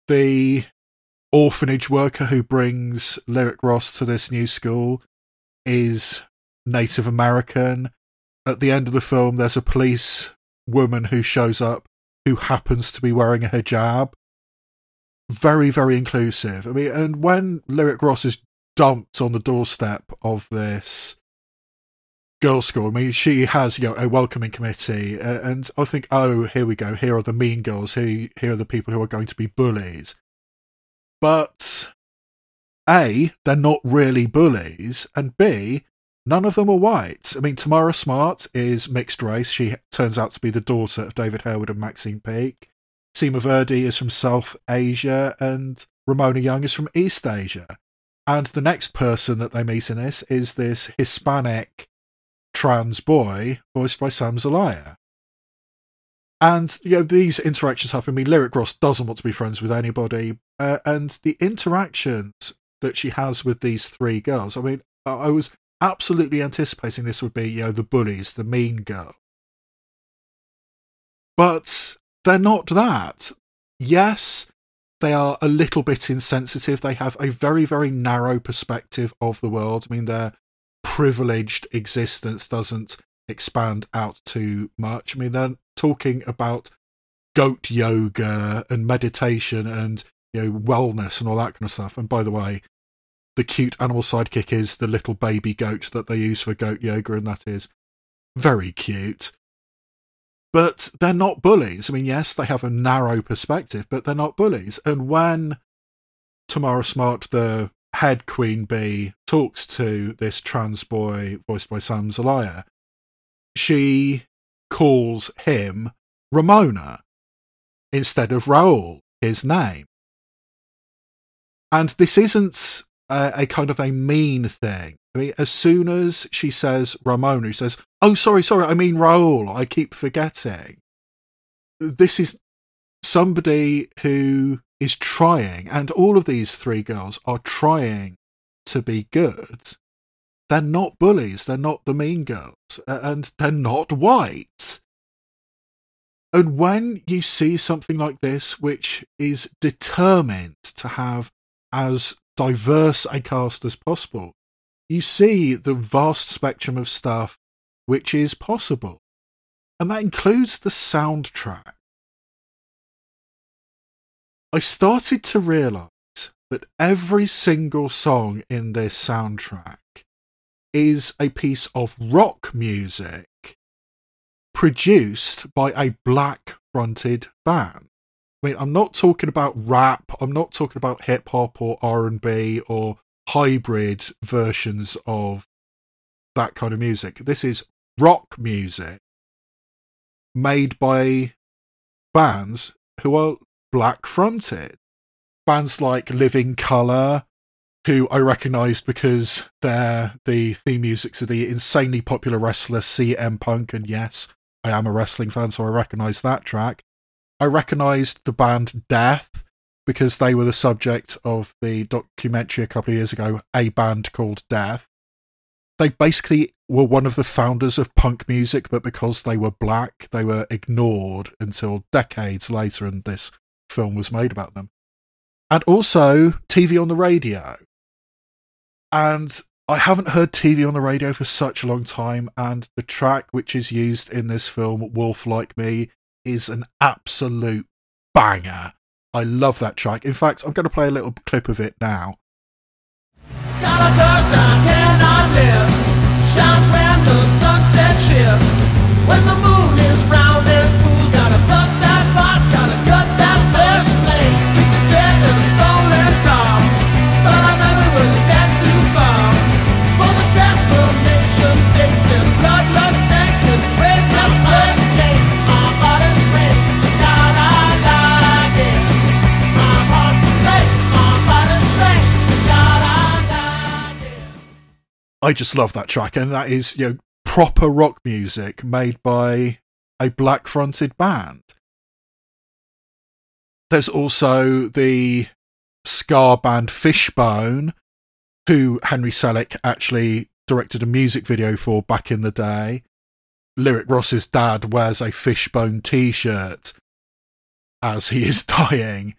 the orphanage worker who brings Lyric Ross to this new school is Native American. At the end of the film, there's a police woman who shows up who happens to be wearing a hijab. Very, very inclusive. I mean, and when Lyric Ross is dumped on the doorstep of this girls' school, I mean, she has you know a welcoming committee, and I think, oh, here we go. Here are the mean girls. Here, here are the people who are going to be bullies. But A, they're not really bullies, and B, none of them are white. I mean, Tamara Smart is mixed race. She turns out to be the daughter of David Harewood and Maxine Peake. Seema Virdi is from South Asia, and Ramona Young is from East Asia. And the next person that they meet in this is this Hispanic trans boy voiced by Sam Zelaya. And you know these interactions happen. I mean, Lyric Ross doesn't want to be friends with anybody, uh, and the interactions that she has with these three girls. I mean, I was absolutely anticipating this would be you know the bullies, the mean girl, but they're not that. Yes, they are a little bit insensitive. They have a very very narrow perspective of the world. I mean, their privileged existence doesn't expand out too much. I mean, they're talking about goat yoga and meditation and you know wellness and all that kind of stuff. And by the way, the cute animal sidekick is the little baby goat that they use for goat yoga, and that is very cute. But they're not bullies. I mean, yes, they have a narrow perspective, but they're not bullies. And when Tamara Smart, the head queen bee, talks to this trans boy voiced by Sam Zelaya, she calls him Ramona instead of Raul, his name. And this isn't a, a, kind of a mean thing. I mean, as soon as she says Ramona, she says, Oh, sorry, sorry, I mean Raul, I keep forgetting. This is somebody who is trying, and all of these three girls are trying to be good they're not bullies. They're not the mean girls. And they're not white. And when you see something like this, which is determined to have as diverse a cast as possible, you see the vast spectrum of stuff which is possible. And that includes the soundtrack. I started to realise that every single song in this soundtrack is a piece of rock music produced by a black fronted band. I mean, I'm not talking about rap, I'm not talking about hip hop or R&B or hybrid versions of that kind of music. This is rock music made by bands who are black fronted. Bands like Living Colour, who I recognised because they're the theme music to the insanely popular wrestler CM Punk, and yes, I am a wrestling fan, so I recognise that track. I recognised the band Death because they were the subject of the documentary a couple of years ago, A Band Called Death. They basically were one of the founders of punk music, but because they were black, they were ignored until decades later, and this film was made about them. And also TV on the radio. And I haven't heard TV on the radio for such a long time, and the track which is used in this film, Wolf Like Me, is an absolute banger. I love that track. In fact, I'm going to play a little clip of it now. When I just love that track, and that is you know proper rock music made by a black fronted band. There's also the ska band Fishbone, who Henry Selick actually directed a music video for back in the day. Lyric Ross's dad wears a Fishbone t shirt as he is <laughs> dying.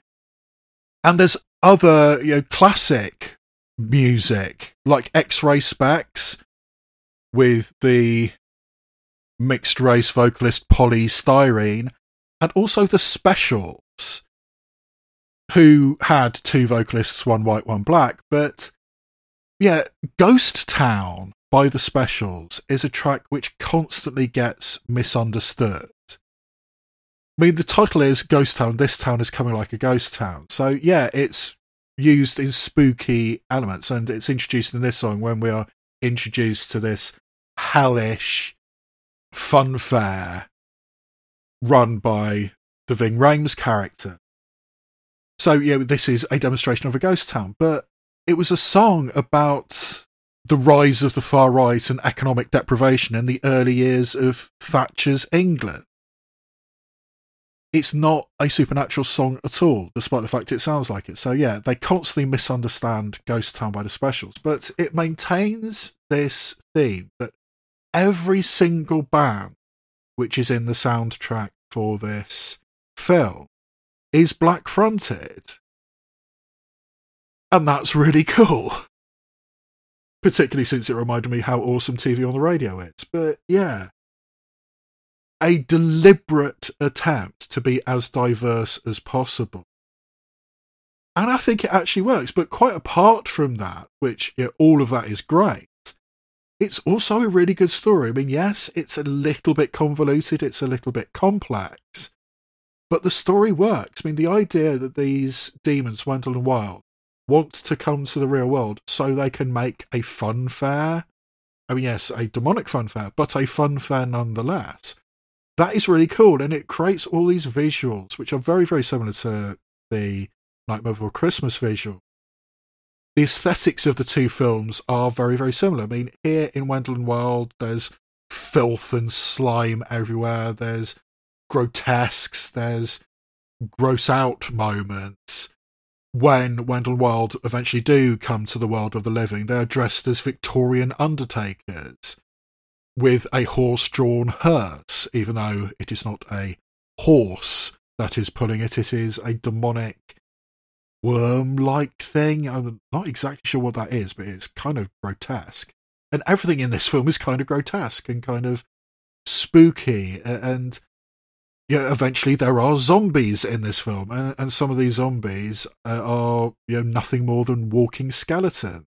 And there's other, you know, classic music, like X Ray Spex with the mixed race vocalist Poly Styrene, and also the Specials, who had two vocalists, one white, one black. But yeah, Ghost Town by the Specials is a track which constantly gets misunderstood. I mean, the title is Ghost Town, this town is coming like a ghost town. So, yeah, it's used in spooky elements, and it's introduced in this song when we are introduced to this hellish funfair run by the Ving Rhames character. So, yeah, this is a demonstration of a ghost town, but it was a song about the rise of the far right and economic deprivation in the early years of Thatcher's England it's not a supernatural song at all, despite the fact it sounds like it. So yeah, they constantly misunderstand Ghost Town by the specials, but it maintains this theme that every single band which is in the soundtrack for this film is black fronted. And that's really cool. Particularly since it reminded me how awesome TV on the radio is. But yeah, a deliberate attempt to be as diverse as possible. And I think it actually works. But quite apart from that, which yeah, all of that is great, it's also a really good story. I mean, yes, it's a little bit convoluted, it's a little bit complex, but the story works. I mean, the idea that these demons, Wendell and Wild, want to come to the real world so they can make a fun fair. I mean, yes, a demonic fun fair, but a fun fair nonetheless that is really cool, and it creates all these visuals, which are very, very similar to the Nightmare Before Christmas visual. The aesthetics of the two films are very, very similar. I mean, here in Wendell and there's filth and slime everywhere. There's grotesques. There's gross out moments. When Wendell Wild eventually do come to the world of the living, they're dressed as Victorian undertakers with a horse drawn hearse, even though it is not a horse that is pulling it, it is a demonic worm like thing. I'm not exactly sure what that is, but it's kind of grotesque. And everything in this film is kind of grotesque and kind of spooky. And yeah, eventually there are zombies in this film, and, and some of these zombies uh, are you know nothing more than walking skeletons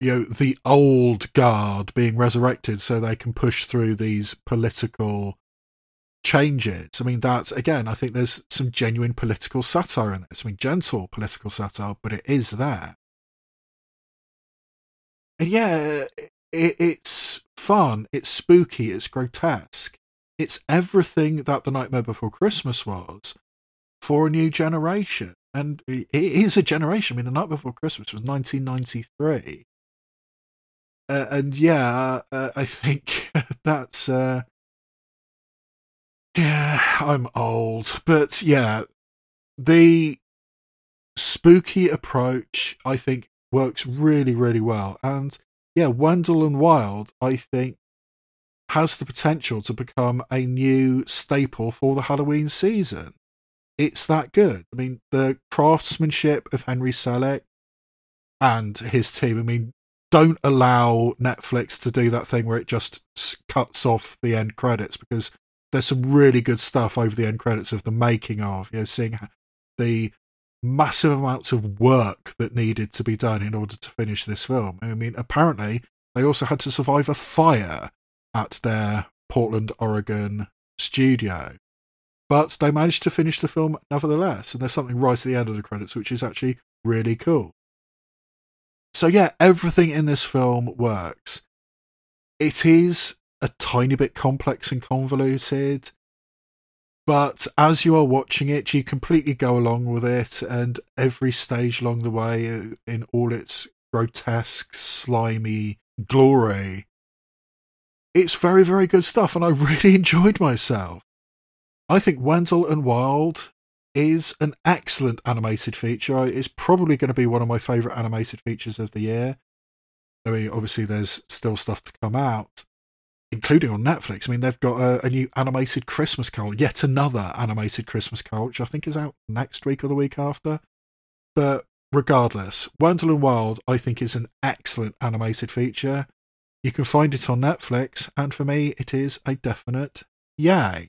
you know the old guard being resurrected so they can push through these political changes. I mean, that's again, I think there's some genuine political satire in this. I mean, gentle political satire, but it is there. And yeah, it, it's fun, it's spooky, it's grotesque, it's everything that The Nightmare Before Christmas was, for a new generation. And it is a generation. I mean, The Night Before Christmas was 1993. Uh, and yeah, uh, I think <laughs> that's. Uh, yeah, I'm old. But yeah, the spooky approach, I think, works really, really well. And yeah, Wendell and Wild, I think, has the potential to become a new staple for the Halloween season. It's that good. I mean, the craftsmanship of Henry Selick and his team, I mean, don't allow Netflix to do that thing where it just cuts off the end credits because there's some really good stuff over the end credits of the making of, you know, seeing the massive amounts of work that needed to be done in order to finish this film. I mean, apparently they also had to survive a fire at their Portland, Oregon studio. But they managed to finish the film nevertheless, and there's something right at the end of the credits which is actually really cool. So, yeah, everything in this film works. It is a tiny bit complex and convoluted, but as you are watching it, you completely go along with it, and every stage along the way, uh, in all its grotesque, slimy glory, it's very, very good stuff, and I <laughs> really enjoyed myself. I think Wendell and Wild is an excellent animated feature. It's probably going to be one of my favourite animated features of the year. I mean, obviously, there's still stuff to come out, including on Netflix. I mean, they've got a, a, new animated Christmas Carol, yet another animated Christmas Carol, which I think is out next week or the week after. But regardless, Wendell and Wild, I think, is an excellent animated feature. You can find it on Netflix, and for me, it is a definite yay.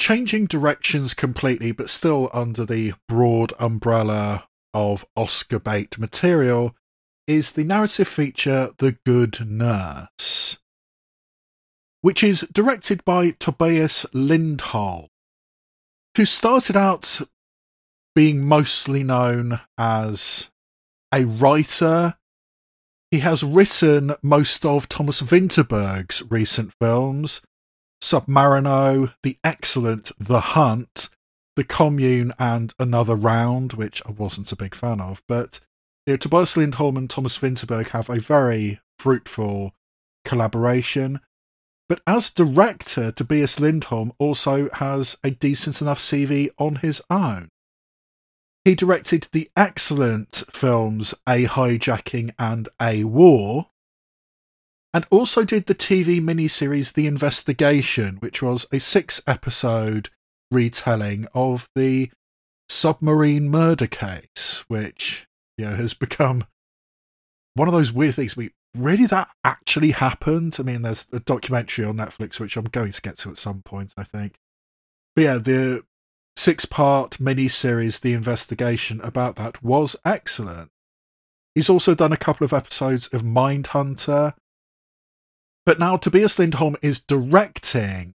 Changing directions completely, but still under the broad umbrella of Oscar bait material, is the narrative feature The Good Nurse, which is directed by Tobias Lindholm, who started out being mostly known as a writer. He has written most of Thomas Vinterberg's recent films Submarino, the excellent The Hunt, The Commune, and Another Round, which I wasn't a big fan of. But you know, Tobias Lindholm and Thomas Vinterberg have a very fruitful collaboration. But as director, Tobias Lindholm also has a decent enough CV on his own. He directed the excellent films A Hijacking and A War, and also did the TV miniseries The Investigation, which was a six episode retelling of the submarine murder case, which know, has become one of those weird things. We really that actually happened. I mean, there's a documentary on Netflix which I'm going to get to at some point, I think. But yeah, the six part mini series, The Investigation, about that was excellent. He's also done a couple of episodes of Mindhunter. But now Tobias Lindholm is directing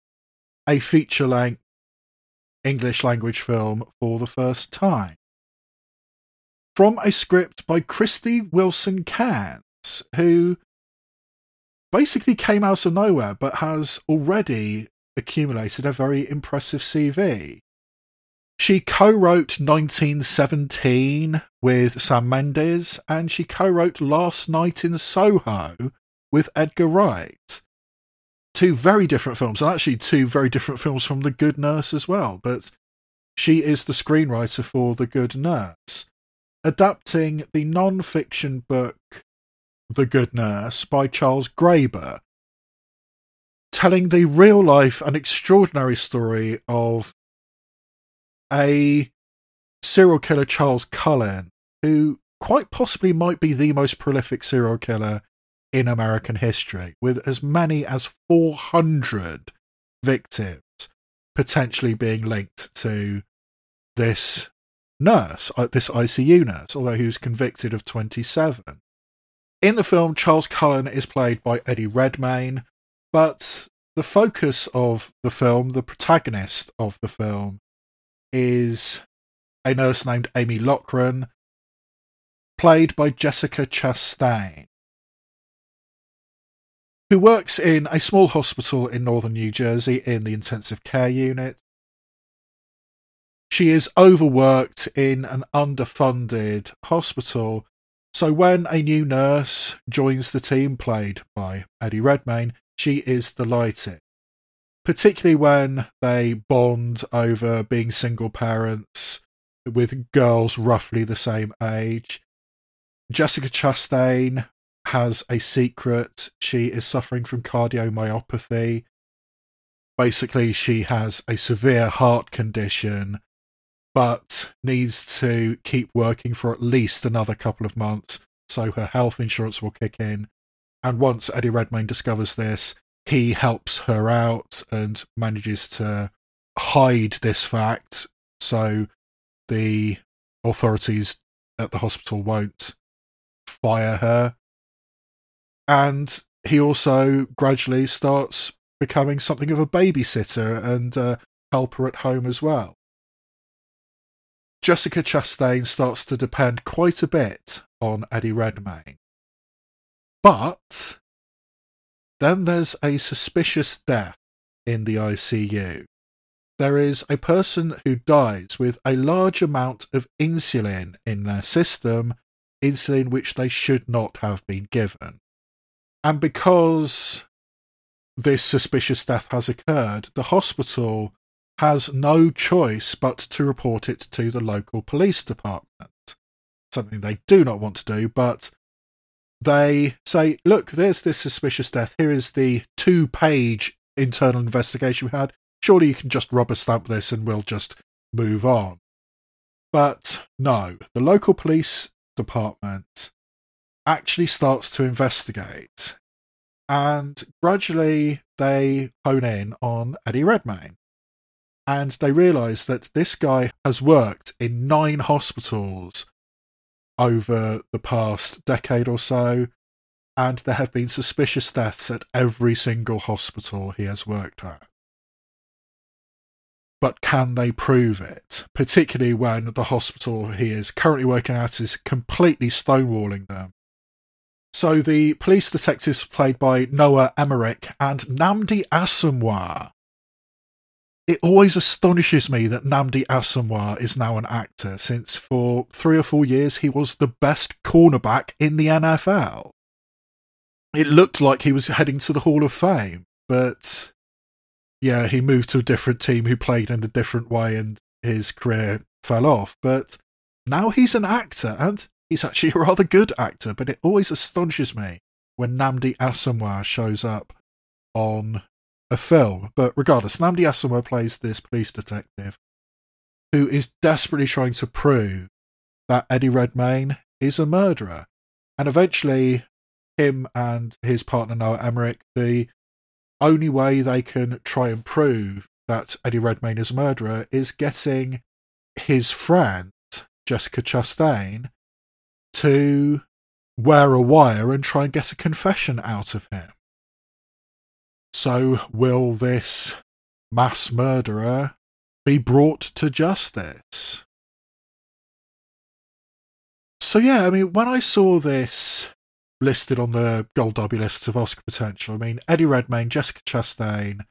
a feature length English language film for the first time. From a script by Krysty Wilson Cairns, who basically came out of nowhere but has already accumulated a very impressive CV. She co wrote 1917 with Sam Mendes, and she co wrote Last Night in Soho with Edgar Wright. Two very different films, and actually two very different films from The Good Nurse as well. But she is the screenwriter for The Good Nurse, adapting the non fiction book The Good Nurse by Charles Graeber, telling the real life and extraordinary story of a serial killer, Charles Cullen, who quite possibly might be the most prolific serial killer in American history, with as many as 400 victims potentially being linked to this nurse, uh, this ICU nurse, although he was convicted of 27. In the film, Charles Cullen is played by Eddie Redmayne, but the focus of the film, the protagonist of the film, is a nurse named Amy Loughren, played by Jessica Chastain. Who works in a small hospital in northern New Jersey in the intensive care unit. She is overworked in an underfunded hospital. So when a new nurse joins the team, played by Eddie Redmayne, she is delighted. Particularly when they bond over being single parents with girls roughly the same age. Jessica Chastain has a secret. She is suffering from cardiomyopathy. Basically, she has a severe heart condition, but needs to keep working for at least another couple of months so her health insurance will kick in. And once Eddie Redmayne discovers this, he helps her out and manages to hide this fact so the authorities at the hospital won't fire her. And he also gradually starts becoming something of a babysitter and uh, helper at home as well. Jessica Chastain starts to depend quite a bit on Eddie Redmayne. But then there's a suspicious death in the ICU. There is a person who dies with a large amount of insulin in their system, insulin which they should not have been given. And because this suspicious death has occurred, the hospital has no choice but to report it to the local police department. Something they do not want to do, but they say, look, there's this suspicious death. Here is the two page internal investigation we had. Surely you can just rubber stamp this and we'll just move on. But no, the local police department actually starts to investigate. And gradually they hone in on Eddie Redmayne. And they realise that this guy has worked in nine hospitals over the past decade or so, and there have been suspicious deaths at every single hospital he has worked at. But can they prove it? Particularly when the hospital he is currently working at is completely stonewalling them. So the police detectives played by Noah Emmerich and Nnamdi Asomugha it always astonishes me that Nnamdi Asomugha is now an actor, since for three or four years he was the best cornerback in the NFL. It looked like he was heading to the Hall of Fame, but yeah, he moved to a different team who played in a different way and his career fell off. But now he's an actor, and he's actually a rather good actor, but it always astonishes me when Nnamdi Asomugha shows up on a film. But regardless, Nnamdi Asomugha plays this police detective who is desperately trying to prove that Eddie Redmayne is a murderer. And eventually, him and his partner Noah Emmerich, the only way they can try and prove that Eddie Redmayne is a murderer is getting his friend, Jessica Chastain, to wear a wire and try and get a confession out of him. So, will this mass murderer be brought to justice? So, yeah, I mean, when I saw this listed on the Gold Derby lists of Oscar potential, I mean, Eddie Redmayne, Jessica Chastain,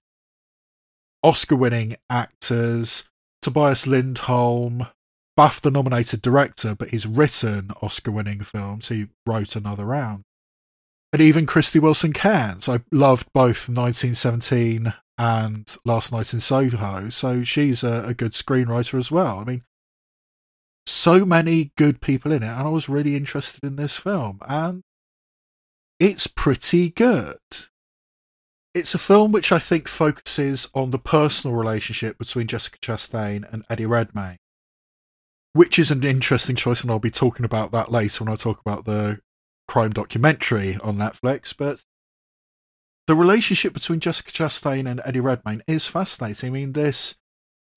Oscar winning actors, Tobias Lindholm, BAFTA nominated director, but he's written Oscar winning films. He wrote Another Round and even Krysty Wilson Cairns. I loved both 1917 and Last Night in Soho, so she's a, a, good screenwriter as well. I mean, so many good people in it, and I was really interested in this film, and it's pretty good. It's a film which I think focuses on the personal relationship between Jessica Chastain and Eddie Redmayne, which is an interesting choice, and I'll be talking about that later when I talk about the crime documentary on Netflix, but the relationship between Jessica Chastain and Eddie Redmayne is fascinating. I mean, this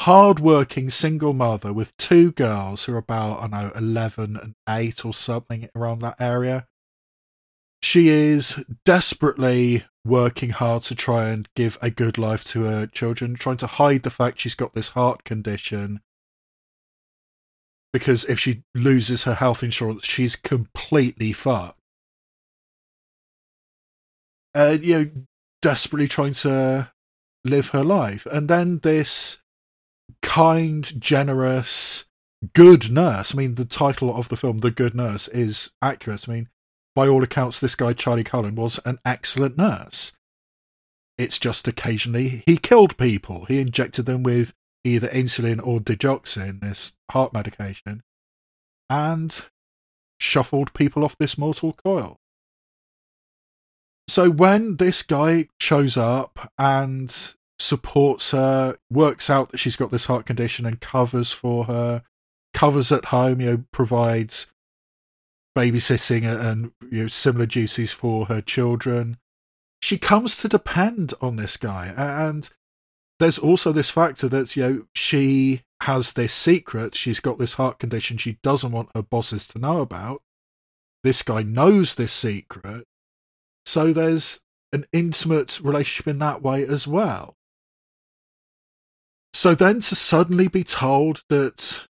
hard-working single mother with two girls who are about, I know, 11 and 8 or something around that area. She is desperately working hard to try and give a good life to her children, trying to hide the fact she's got this heart condition because if she loses her health insurance, she's completely fucked. uh, you know, desperately trying to live her life. And then this kind, generous, good nurse. I mean, the title of the film, The Good Nurse, is accurate. I mean, by all accounts, this guy, Charlie Cullen, was an excellent nurse. It's just occasionally he killed people. He injected them with either insulin or digoxin, this heart medication, and shuffled people off this mortal coil. So when this guy shows up and supports her, works out that she's got this heart condition and covers for her, covers at home, you know, provides babysitting and you know similar duties for her children. She comes to depend on this guy, and there's also this factor that you know she has this secret. She's got this heart condition she doesn't want her bosses to know about. This guy knows this secret, so there's an intimate relationship in that way as well. So then to suddenly be told that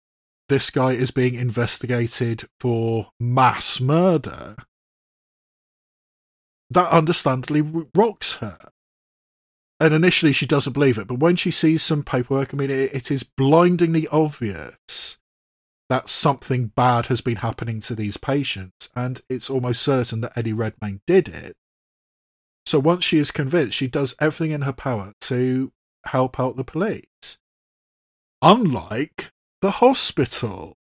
this guy is being investigated for mass murder, that understandably rocks her. And initially she doesn't believe it, but when she sees some paperwork, I mean, it, it is blindingly obvious that something bad has been happening to these patients, and it's almost certain that Eddie Redmayne did it. So once she is convinced, she does everything in her power to help out the police. Unlike the hospital.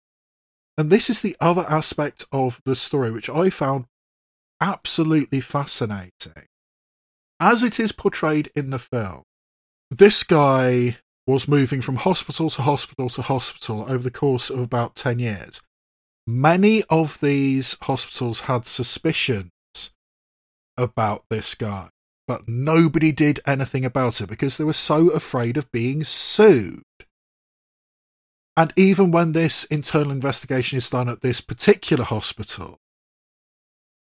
And this is the other aspect of the story which I found absolutely fascinating. As it is portrayed in the film, this guy was moving from hospital to hospital to hospital over the course of about 10 years. Many of these hospitals had suspicions about this guy, but nobody did anything about it because they were so afraid of being sued. And even when this internal investigation is done at this particular hospital,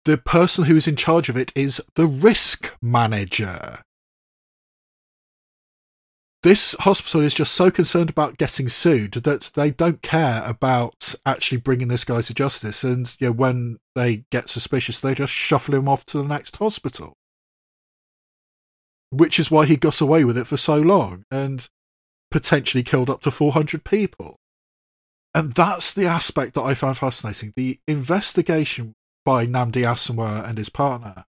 the person who is in charge of it is the risk manager. This hospital is just so concerned about getting sued that they don't care about actually bringing this guy to justice. And you know, when they get suspicious, they just shuffle him off to the next hospital. Which is why he got away with it for so long and potentially killed up to 400 people. And that's the aspect that I found fascinating. The investigation by Nnamdi Asomugha and his partner.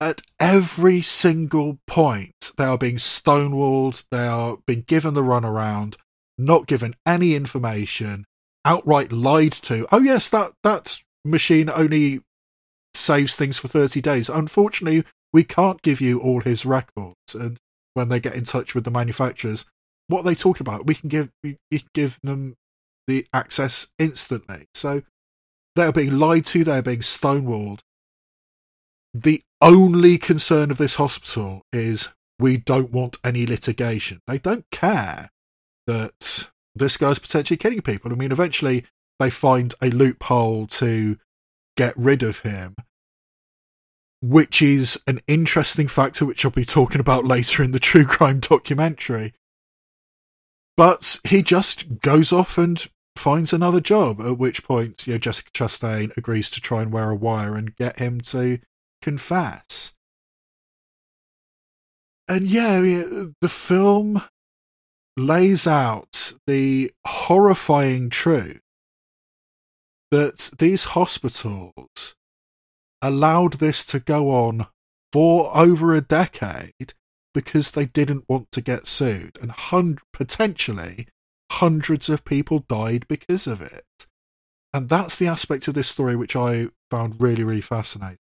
At every single point, they are being stonewalled, they are being given the runaround, not given any information, outright lied to. Oh yes, that that machine only saves things for 30 days. Unfortunately, we can't give you all his records. And when they get in touch with the manufacturers, what are they talking about? We can give we, we can give them the access instantly. So they're being lied to, they're being stonewalled. The only concern of this hospital is we don't want any litigation. They don't care that this guy's potentially killing people. I mean, eventually they find a loophole to get rid of him, which is an interesting factor, which I'll be talking about later in the true crime documentary. But he just goes off and finds another job, at which point you know, Jessica Chastain agrees to try and wear a wire and get him to confess. And yeah, the film lays out the horrifying truth that these hospitals allowed this to go on for over a decade because they didn't want to get sued and hun- potentially hundreds of people died because of it. And that's the aspect of this story which I found really, really fascinating.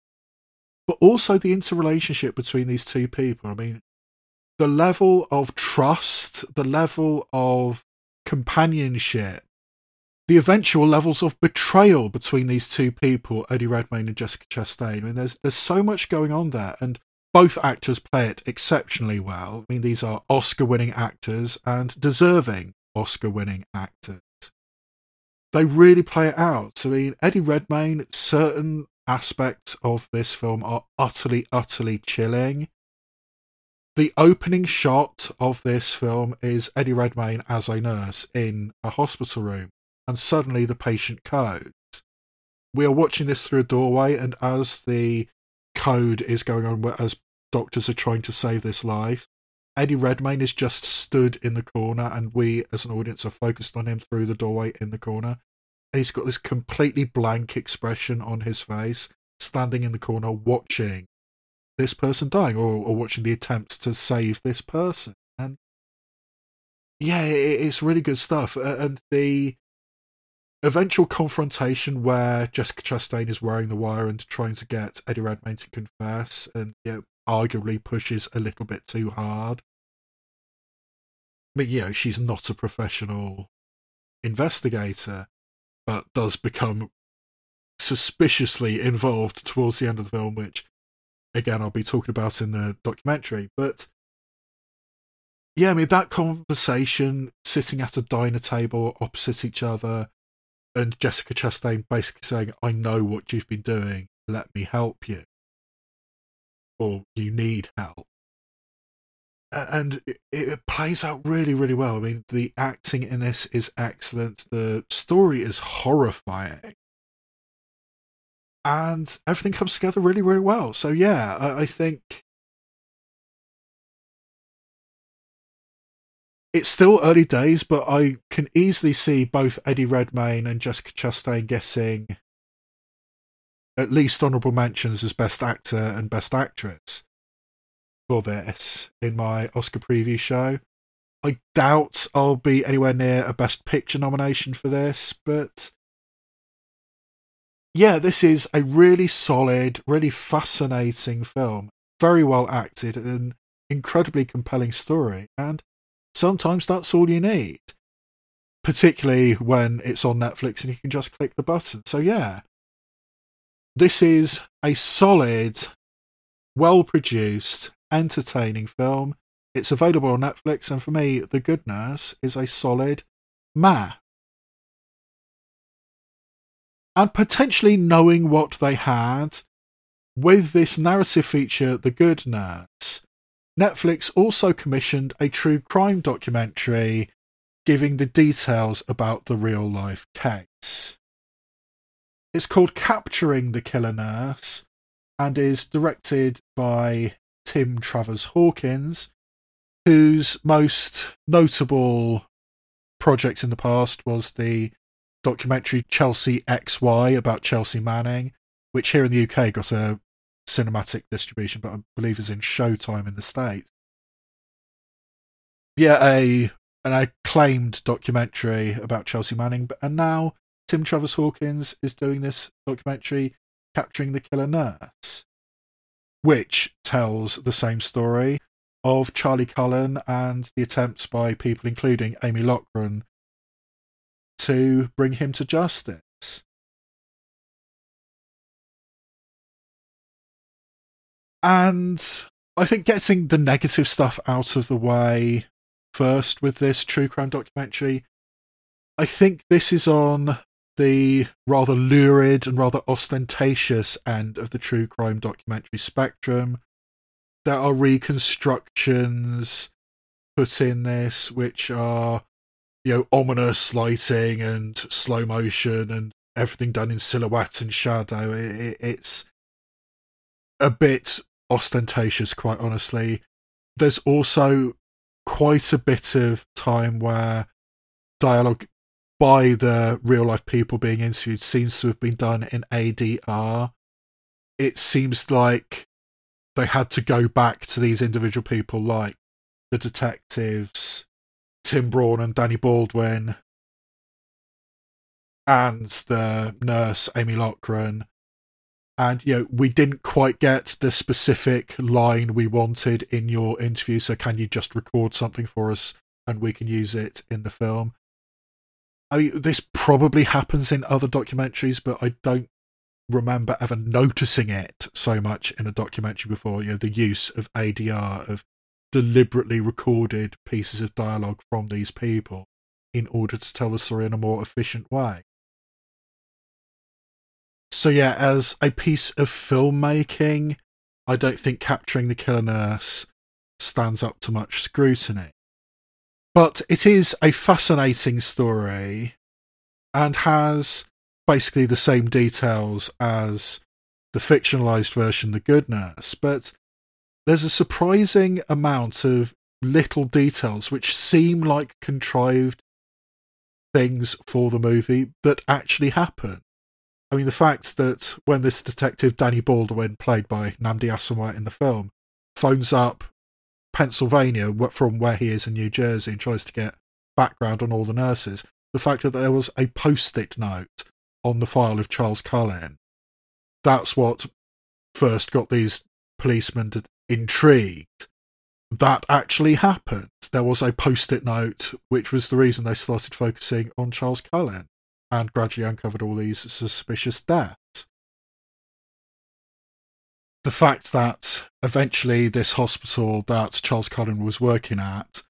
But also the interrelationship between these two people. I mean, the level of trust, the level of companionship, the eventual levels of betrayal between these two people, Eddie Redmayne and Jessica Chastain. I mean, there's there's so much going on there, and both actors play it exceptionally well. I mean, these are Oscar-winning actors and deserving Oscar winning actors. They really play it out. I mean, Eddie Redmayne, certain aspects of this film are utterly, utterly chilling. The opening shot of this film is Eddie Redmayne as a nurse in a hospital room, and suddenly the patient codes. We are watching this through a doorway, and as the code is going on as doctors are trying to save this life. Eddie Redmayne is just stood in the corner, and we as an audience are focused on him through the doorway in the corner. And he's got this completely blank expression on his face, standing in the corner watching this person dying or, or watching the attempt to save this person. And yeah, it, it's really good stuff. And the eventual confrontation where Jessica Chastain is wearing the wire and trying to get Eddie Redmayne to confess and know, arguably pushes a little bit too hard. But you know, she's not a professional investigator, but does become suspiciously involved towards the end of the film, which again I'll be talking about in the documentary. But yeah, I mean that conversation, sitting at a diner table opposite each other, and Jessica Chastain basically saying, I know what you've been doing, let me help you. Or you need help. And it, it plays out really, really well. I mean, the acting in this is excellent. The story is horrifying. And everything comes together really, really well. So, yeah, I, I think it's still early days, but I can easily see both Eddie Redmayne and Jessica Chastain getting at least honourable mentions as Best Actor and Best Actress for this in my Oscar preview show. I doubt I'll be anywhere near a Best Picture nomination for this, but yeah, this is a really solid, really fascinating film. Very well acted and an incredibly compelling story. And sometimes that's all you need. Particularly when it's on Netflix and you can just click the button. So, yeah, this is a solid, well produced, entertaining film. It's available on Netflix, and for me, The Good Nurse is a solid ma. And potentially knowing what they had with this narrative feature, The Good Nurse, Netflix also commissioned a true crime documentary giving the details about the real life case. It's called Capturing the Killer Nurse and is directed by Tim Travers Hawkins, whose most notable project in the past was the documentary Chelsea XY about Chelsea Manning, which here in the UK got a cinematic distribution, but I believe is in Showtime in the States. Yeah, a an acclaimed documentary about Chelsea Manning, and now Tim Travers Hawkins is doing this documentary capturing the killer nurse, which tells the same story of Charlie Cullen and the attempts by people, including Amy Loughren, to bring him to justice. And I think getting the negative stuff out of the way first with this true crime documentary, I think this is on the rather lurid and rather ostentatious end of the true crime documentary spectrum. There are reconstructions put in this which are, you know, ominous lighting and slow motion and everything done in silhouette and shadow. It, it, it's a bit ostentatious, quite honestly. There's also quite a bit of time where dialogue by the real life people being interviewed seems to have been done in ADR. It seems like they had to go back to these individual people, like the detectives, Tim Braun and Danny Baldwin, and the nurse, Amy Loughren, and you know we didn't quite get the specific line we wanted in your interview so can you just record something for us and we can use it in the film i mean this probably happens in other documentaries but i don't remember ever noticing it so much in a documentary before you know the use of adr of deliberately recorded pieces of dialogue from these people in order to tell the story in a more efficient way so yeah, as a piece of filmmaking, I don't think capturing the killer nurse stands up to much scrutiny. But it is a fascinating story and has basically the same details as the fictionalized version, The Good Nurse, but there's a surprising amount of little details which seem like contrived things for the movie that actually happen. I mean, the fact that when this detective Danny Baldwin, played by Nnamdi Asomugha in the film, phones up Pennsylvania from where he is in New Jersey and tries to get background on all the nurses, the fact that there was a post-it note on the file of Charles Cullen, that's what first got these policemen intrigued. That actually happened. There was a post-it note, which was the reason they started focusing on Charles Cullen and gradually uncovered all these suspicious deaths. The fact that eventually this hospital that Charles Cullen was working at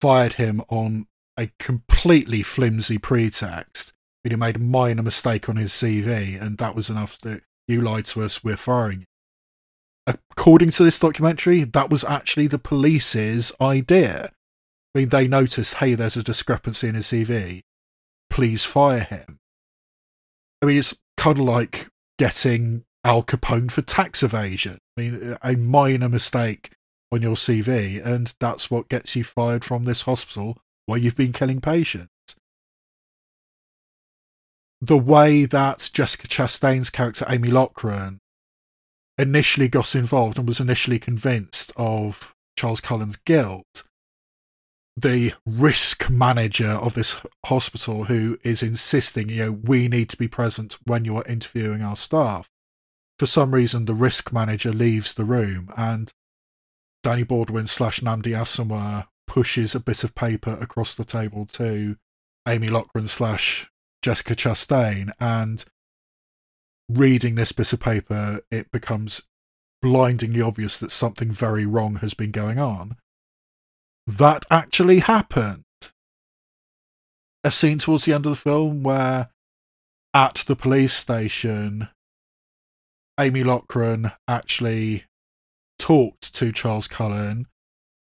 fired him on a completely flimsy pretext. He made a minor mistake on his CV, and that was enough that you lied to us, we're firing you. According to this documentary, that was actually the police's idea. I mean, they noticed, hey, there's a discrepancy in his CV. Please fire him. I mean, it's kind of like getting Al Capone for tax evasion. I mean, a minor mistake on your CV, and that's what gets you fired from this hospital where you've been killing patients. The way that Jessica Chastain's character, Amy Loughren, initially got involved and was initially convinced of Charles Cullen's guilt, the risk manager of this hospital who is insisting, you know, we need to be present when you are interviewing our staff. For some reason, the risk manager leaves the room and Danny Baldwin slash Nnamdi Asomugha pushes a bit of paper across the table to Amy Loughren slash Jessica Chastain, and reading this bit of paper, it becomes blindingly obvious that something very wrong has been going on. That actually happened. A scene towards the end of the film where, at the police station, Amy Loughren actually talked to Charles Cullen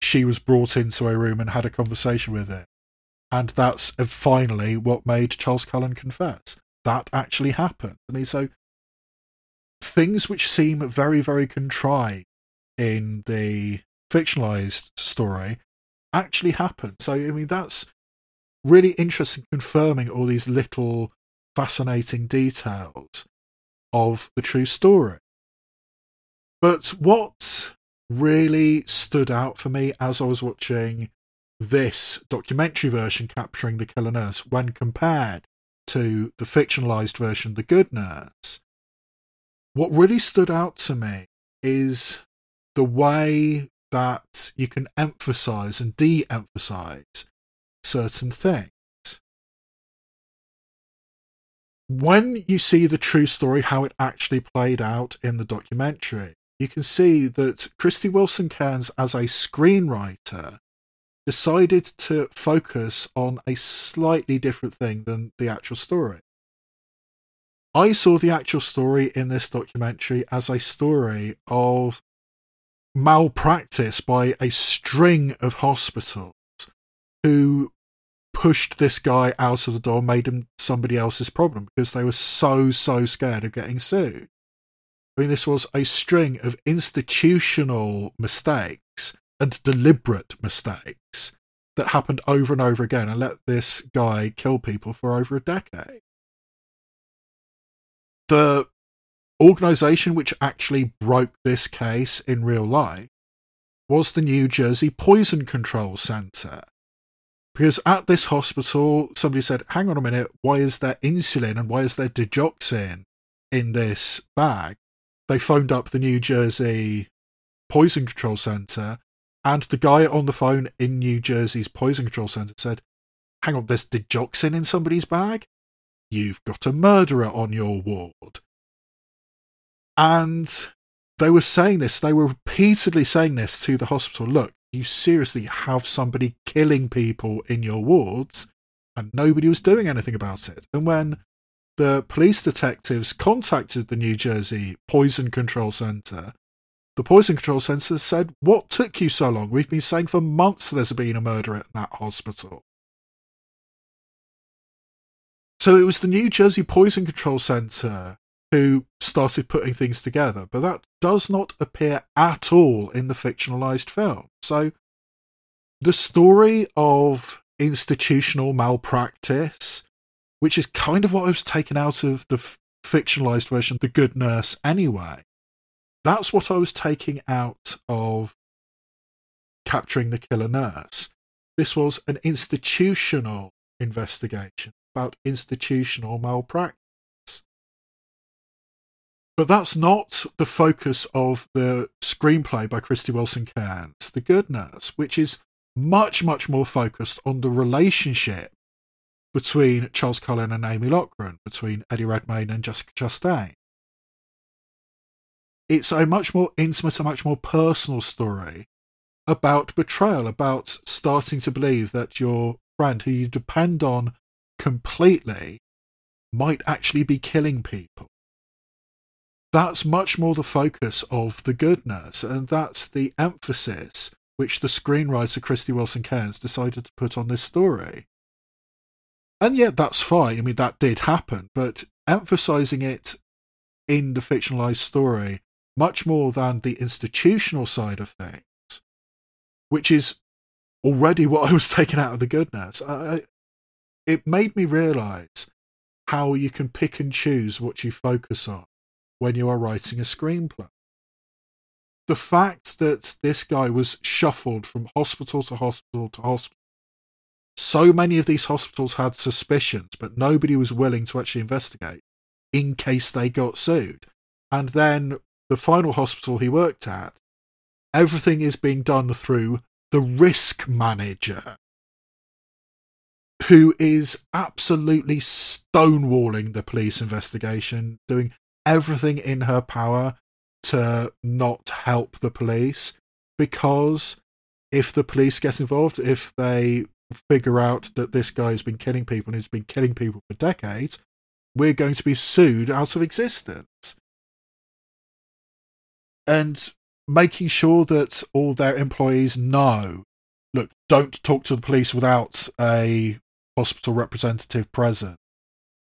she was brought into a room and had a conversation with him. And that's uh, finally what made Charles Cullen confess. That actually happened. I mean, so things which seem very, very contrived in the fictionalized story actually happen. So, I mean, that's really interesting, confirming all these little fascinating details of the true story. But what really stood out for me as I was watching this documentary version capturing the killer nurse when compared to the fictionalized version, The Good Nurse. What really stood out to me is the way that you can emphasize and de emphasize certain things. When you see the true story, how it actually played out in the documentary, you can see that Krysty Wilson Cairns, as a screenwriter, decided to focus on a slightly different thing than the actual story. I saw the actual story in this documentary as a story of malpractice by a string of hospitals who pushed this guy out of the door, made him somebody else's problem because they were so, so scared of getting sued. I mean, this was a string of institutional mistakes and deliberate mistakes that happened over and over again and let this guy kill people for over a decade. The organization which actually broke this case in real life was the New Jersey Poison Control Center. Because at this hospital, somebody said, hang on a minute, why is there insulin and why is there digoxin in this bag? they phoned up the New Jersey Poison Control Center, and the guy on the phone in New Jersey's Poison Control Center said, Hang on, there's digoxin in somebody's bag? You've got a murderer on your ward. And they were saying this, they were repeatedly saying this to the hospital look, you seriously have somebody killing people in your wards, and nobody was doing anything about it. And when the police detectives contacted the New Jersey Poison Control Center. The Poison Control Center said, What took you so long? We've been saying for months there's been a murder at that hospital. So it was the New Jersey Poison Control Center who started putting things together, but that does not appear at all in the fictionalized film. So the story of institutional malpractice, which is kind of what I was taken out of the f- fictionalized version, The Good Nurse, anyway. That's what I was taking out of capturing the killer nurse. This was an institutional investigation about institutional malpractice. But that's not the focus of the screenplay by Krysty Wilson Cairns, The Good Nurse, which is much, much more focused on the relationship between Charles Cullen and Amy Loughren, between Eddie Redmayne and Jessica Chastain. It's a much more intimate, a much more personal story about betrayal, about starting to believe that your friend, who you depend on completely, might actually be killing people. That's much more the focus of the good nurse, and that's the emphasis which the screenwriter Krysty Wilson Cairns decided to put on this story. And yet, that's fine. I mean, that did happen, but emphasizing it in the fictionalized story much more than the institutional side of things, which is already what <laughs> I was taken out of the good nurse. I, it made me realize how you can pick and choose what you focus on when you are writing a screenplay. The fact that this guy was shuffled from hospital to hospital to hospital, so many of these hospitals had suspicions, but nobody was willing to actually investigate in case they got sued. And then the final hospital he worked at, everything is being done through the risk manager, who is absolutely stonewalling the police investigation, doing everything in her power to not help the police because if the police get involved, if they figure out that this guy has been killing people and he's been killing people for decades, we're going to be sued out of existence. And making sure that all their employees know look, don't talk to the police without a hospital representative present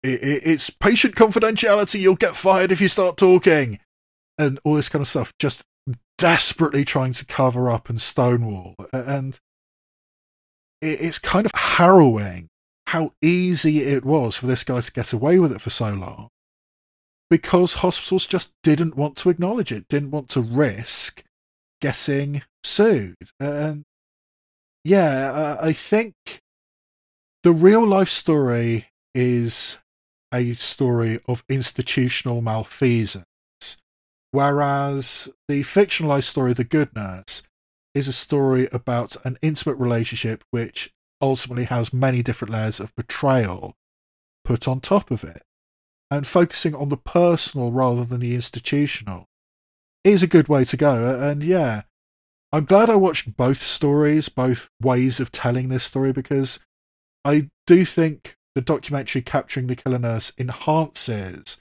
it, it, it's patient confidentiality. You'll get fired if you start talking, and all this kind of stuff. Just desperately trying to cover up and stonewall, and it, it's kind of harrowing how easy it was for this guy to get away with it for so long because hospitals just didn't want to acknowledge it, didn't want to risk getting sued. And yeah, I think the real life story is a story of institutional malfeasance, whereas the fictionalized story, The Good Nurse, is a story about an intimate relationship which ultimately has many different layers of betrayal put on top of it. And focusing on the personal rather than the institutional is a good way to go. And yeah, I'm glad I watched both stories, both ways of telling this story, because I do think the documentary capturing the killer nurse enhances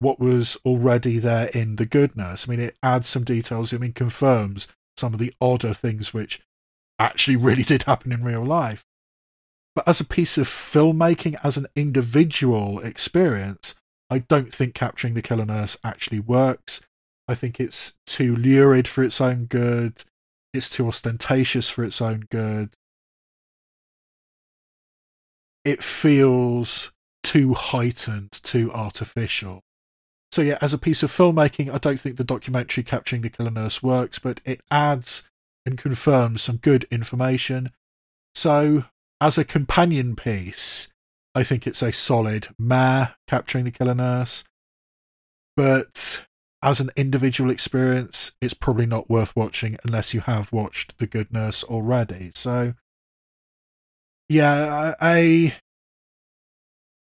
what was already there in the good nurse. I mean, it adds some details. I mean, confirms some of the odder things which actually <laughs> really did happen in real life. But as a piece of filmmaking, as an individual experience, I don't think capturing the killer nurse actually works. I think it's too lurid for its own good. It's too ostentatious for its own good it feels too heightened, too artificial. So yeah, as a piece of filmmaking, I don't think the documentary capturing the killer nurse works, but it adds and confirms some good information. So as a companion piece, I think it's a solid meh capturing the killer nurse. But as an individual experience, it's probably not worth watching unless you have watched The Good Nurse already. So yeah, a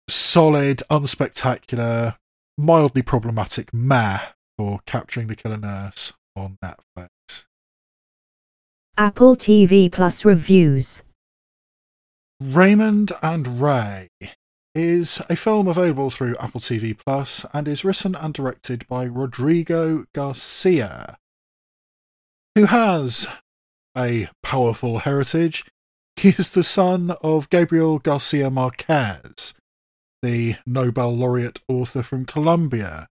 solid, unspectacular, mildly problematic meh for capturing the killer nurse on Netflix. Apple TV Plus reviews. Raymond and Ray is a film available through Apple TV Plus and is written and directed by Rodrigo Garcia, who has a powerful heritage he is the son of Gabriel Garcia Marquez, the Nobel laureate author from Colombia,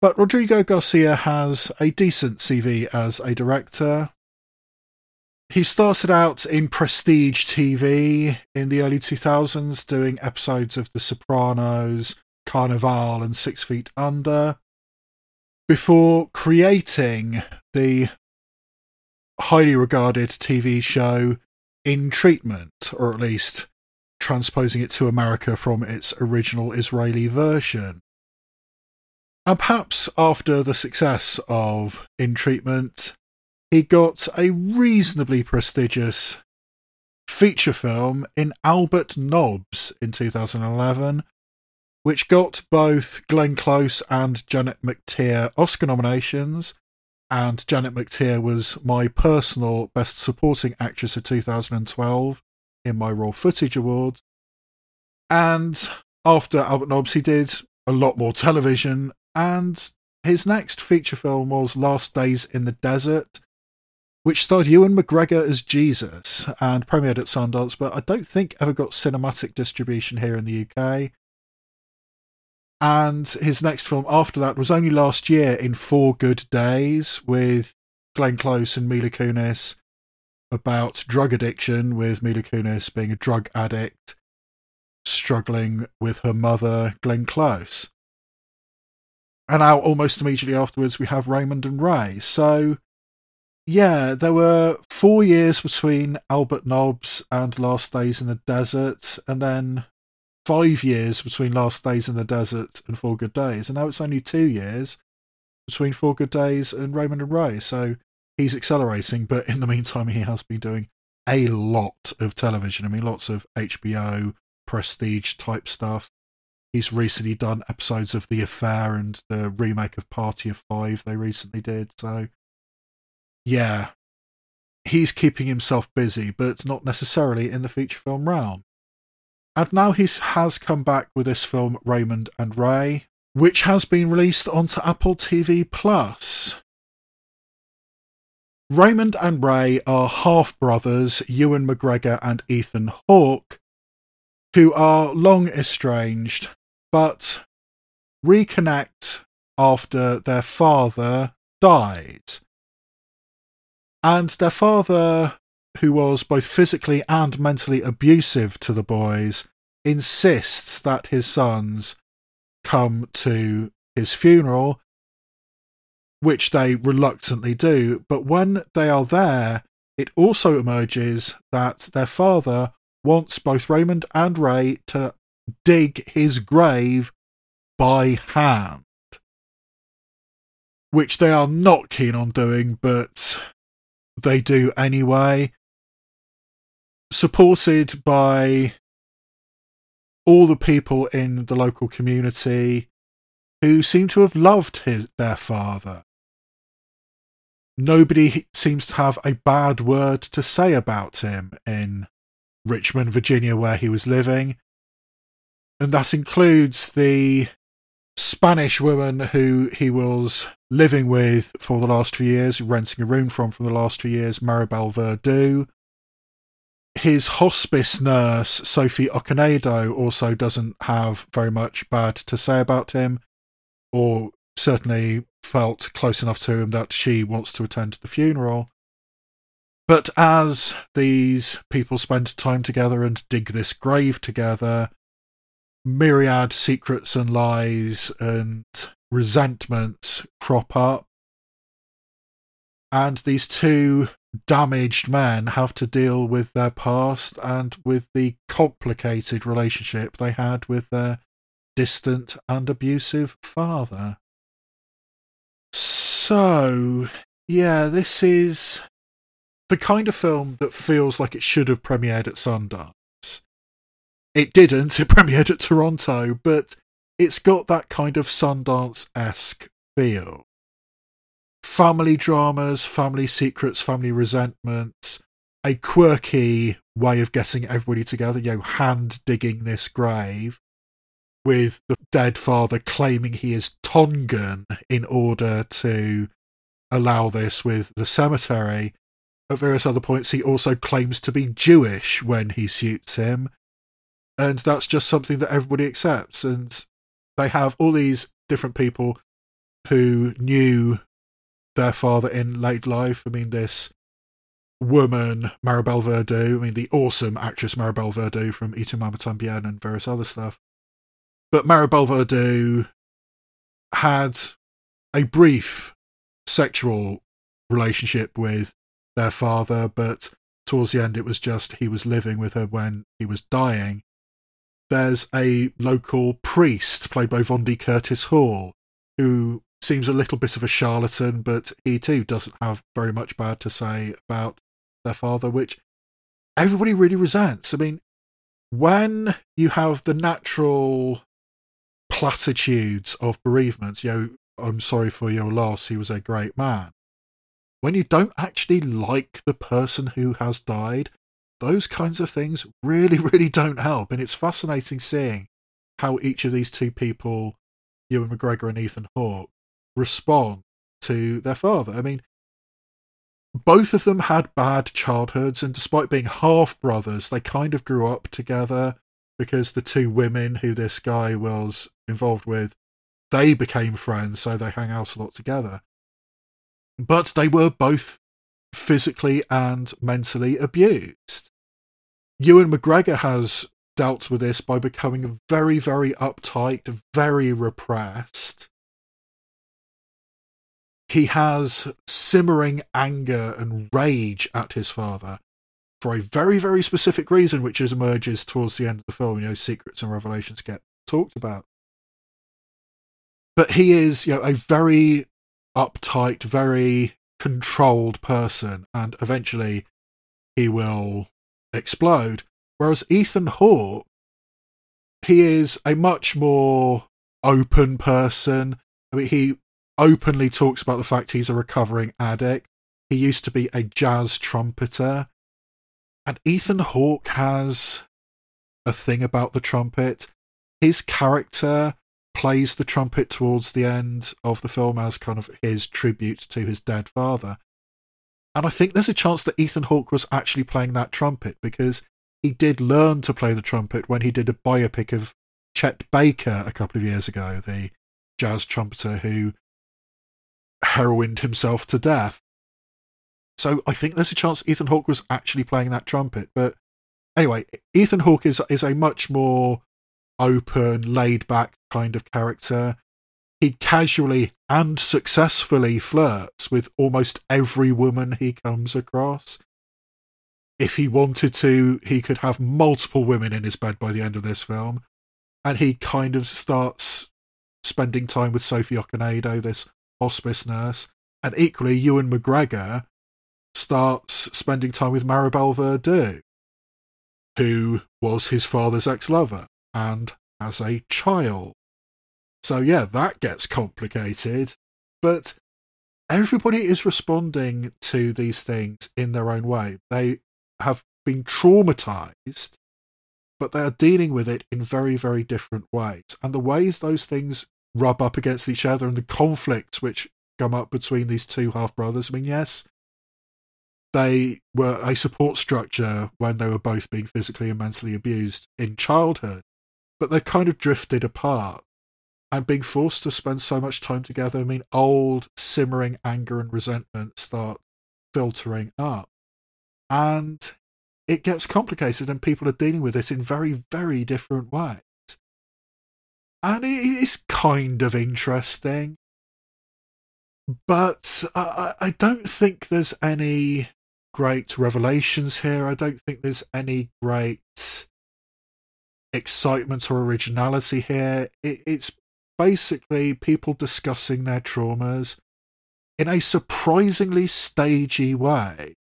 But Rodrigo Garcia has a decent CV as a director. He started out in prestige TV in the early 2000s, doing episodes of The Sopranos, Carnivàle, and Six Feet Under, before creating the highly regarded TV show In Treatment, or at least transposing it to America from its original Israeli version. And perhaps after the success of In Treatment, he got a reasonably prestigious feature film in Albert Nobbs in 2011, which got both Glenn Close and Janet McTeer Oscar nominations. And Janet McTeer was my personal Best Supporting Actress of 2012 in my Raw Footage Award. And after Albert Nobbs, he did a lot more television, and his next feature film was Last Days in the Desert, which starred Ewan McGregor as Jesus and premiered at Sundance, but I don't think ever got cinematic distribution here in the UK. And his next film after that was only last year in Four Good Days with Glenn Close and Mila Kunis about drug addiction, with Mila Kunis being a drug addict struggling with her mother, Glenn Close. And now, almost immediately afterwards, we have Raymond and Ray. So yeah, there were four years between Albert Nobbs and Last Days in the Desert, and then five years between Last Days in the Desert and Four Good Days, and now it's only two years between Four Good Days and Raymond and Ray. So he's accelerating, but in the meantime, he has been doing a lot of television. I mean, lots of HBO prestige type stuff. He's recently done episodes of The Affair and the remake of Party of Five they recently did. So yeah, he's keeping himself busy, but not necessarily in the feature film realm. And now he has come back with this film Raymond and Ray, which has been released onto Apple TV Plus. Raymond and Ray are half brothers, Ewan McGregor and Ethan Hawke, who are long estranged, but reconnect after their father dies. And their father, who was both physically and mentally abusive to the boys, insists that his sons come to his funeral, which they reluctantly do. But when they are there, it also emerges that their father wants both Raymond and Ray to dig his grave by hand. Which they are not keen on doing, but they do anyway. Supported by all the people in the local community who seem to have loved his, their father. Nobody seems to have a bad word to say about him in Richmond, Virginia, where he was living. And that includes the Spanish woman who he was living with for the last few years, renting a room from for the last few years, Maribel Verdú. His hospice nurse, Sophie Okonedo, also doesn't have very much bad to say about him, or certainly felt close enough to him that she wants to attend the funeral. But as these people spend time together and dig this grave together, myriad secrets and lies and resentments crop up. And these two damaged men have to deal with their past and with the complicated relationship they had with their distant and abusive father. So, yeah, this is the kind of film that feels like it should have premiered at Sundance. It didn't, <laughs> it premiered at Toronto, but it's got that kind of Sundance esque feel. Family dramas, family secrets, family resentments, a quirky way of getting everybody together, you know, hand digging this grave, with the dead father claiming he is Tongan in order to allow this with the cemetery. At various other points, he also claims to be Jewish when he suits him. And that's just something that everybody accepts. And they have all these different people who knew their father in late life. I mean, this woman, Maribel Verdú, I mean, the awesome actress Maribel Verdú from Y tu mamá también and various other stuff. But Maribel Verdú had a brief sexual relationship with their father, but towards the end it was just he was living with her when he was dying. There's a local priest played by Vondie Curtis Hall who seems a little bit of a charlatan, but he too doesn't have very much bad to say about their father, which everybody really resents. I mean, when you have the natural platitudes of bereavement, you know, I'm sorry for your loss, he was a great man. When you don't actually like the person who has died, those kinds of things really, <laughs> really don't help. And it's fascinating seeing how each of these two people, Ewan McGregor and Ethan Hawke, respond to their father. I mean, both of them had bad childhoods, and despite being half brothers, they kind of grew up together because the two women who this guy was involved with, they became friends, so they hang out a lot together. But they were both physically and mentally abused. Ewan McGregor has dealt with this by becoming very, very uptight, very repressed. He has simmering anger and rage at his father for a very, very specific reason, which is emerges towards the end of the film. You know, secrets and revelations get talked about. But he is, you know, a very uptight, very controlled person, and eventually he will explode. Whereas Ethan Hawke, he is a much more open person. I mean, he openly talks about the fact he's a recovering addict. He used to be a jazz trumpeter. And Ethan Hawke has a thing about the trumpet. His character plays the trumpet towards the end of the film as kind of his tribute to his dead father. And I think there's a chance that Ethan Hawke was actually playing that trumpet because he did learn to play the trumpet when he did a biopic of Chet Baker a couple of years ago, the jazz trumpeter who heroined himself to death. So I think there's a chance Ethan Hawke was actually playing that trumpet. But anyway, Ethan Hawke is is a much more open, laid back kind of character. He casually and successfully flirts with almost every woman he comes across. If he wanted to, he could have multiple women in his bed by the end of this film. And he kind of starts spending time with Sophie Okonedo, this hospice nurse, and equally Ewan McGregor starts spending time with Maribel Verdú, who was his father's ex-lover and has a child. So yeah, that gets complicated, but everybody is responding to these things in their own way. They have been traumatized, but they are dealing with it in very, very different ways. And the ways those things rub up against each other and the conflicts which come up between these two half brothers. I mean, yes, they were a support structure when they were both being physically and mentally abused in childhood, but they kind of drifted apart. And being forced to spend so much time together, I mean, old simmering anger and resentment start filtering up. And it gets complicated, and people are dealing with it in very, very different ways and it is kind of interesting. But I, I don't think there's any great revelations here. I don't think there's any great excitement or originality here. It, it's basically people discussing their traumas in a surprisingly stagey way.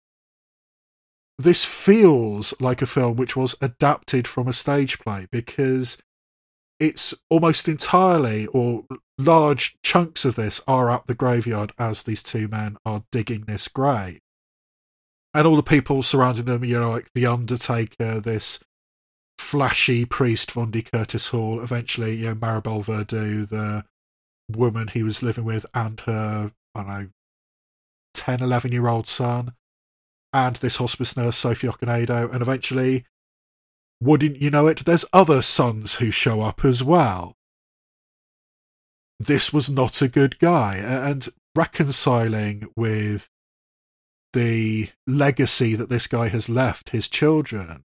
This feels like a film which was adapted from a stage play because it's almost entirely or large chunks of this are at the graveyard as these two men are digging this grave. And all the people surrounding them, you know, like the Undertaker, this flashy priest Vondie Curtis Hall, eventually, you know, Maribel Verdú, the woman he was living with, and her, I don't know, 10, 11 year old son, and this hospice nurse, Sophie Okonedo, and eventually wouldn't you know it, there's other sons who show up as well. this was not a good guy and reconciling with the legacy that this guy has left his children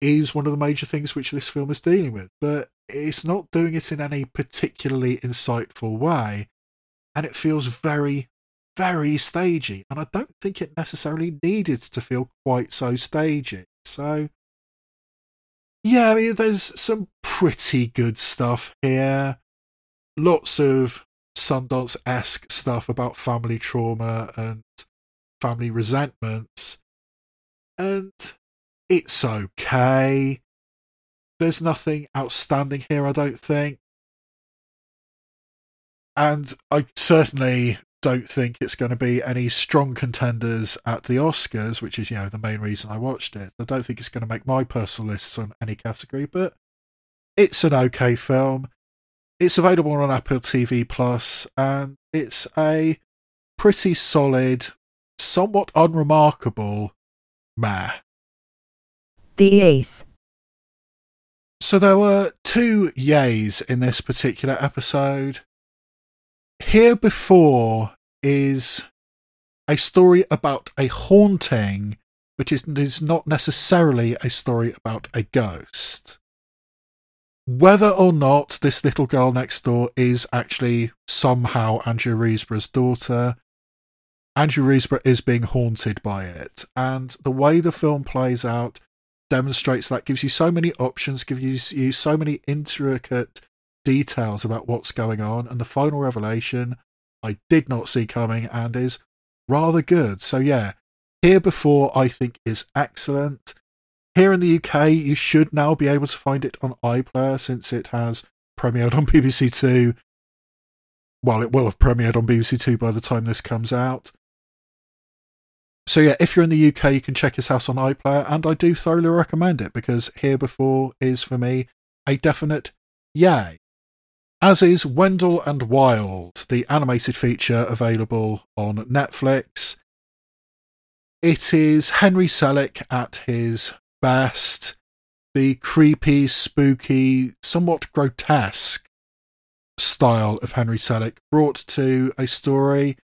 is one of the major things which this film is dealing with but it's not doing it in any particularly insightful way and it feels very very stagey and i don't think it necessarily needed to feel quite so stagey so yeah i mean there's some pretty good stuff here lots of Sundance esque stuff about family trauma and family resentments. And it's okay. There's nothing outstanding here, I don't think. And I certainly don't think it's going to be any strong contenders at the Oscars, which is, you know, the main reason I watched it. I don't think it's going to make my personal lists on any category, but it's an okay film. It's available on Apple TV Plus, and it's a pretty solid, somewhat unremarkable meh. The Ace. So there were two yays in this particular episode. Here before is a story about a haunting, but it is not necessarily a story about a ghost whether or not this little girl next door is actually somehow Andrea Riseborough's daughter, Andrea Riseborough is being haunted by it. And the way the film plays out demonstrates that, gives you so many options, gives you so many intricate details about what's going on. And the final revelation I did not see coming and is rather good. So, yeah, here before I think is excellent. Here in the UK, you should now be able to find it on iPlayer since it has premiered on <laughs> BBC Two. Well, it will have premiered on BBC Two by the time this comes out. So yeah, if you're in the UK, you can check his house on iPlayer, and I do thoroughly recommend it because Here Before is for me a definite yay. As is Wendell and Wild, the animated feature available on Netflix. It is Henry Selick at his best the creepy, spooky, somewhat grotesque style of Henry Selick brought to a story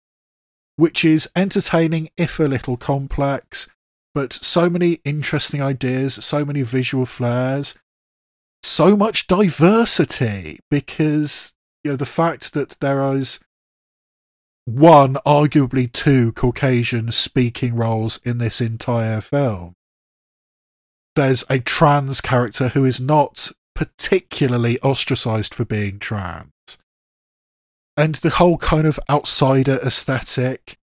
which is entertaining if a little complex, but so many interesting ideas, so many visual flares, so much diversity because you know the fact that there is one, arguably two Caucasian speaking roles in this entire film there's a trans character who is not particularly ostracized for being trans. And the whole kind of outsider aesthetic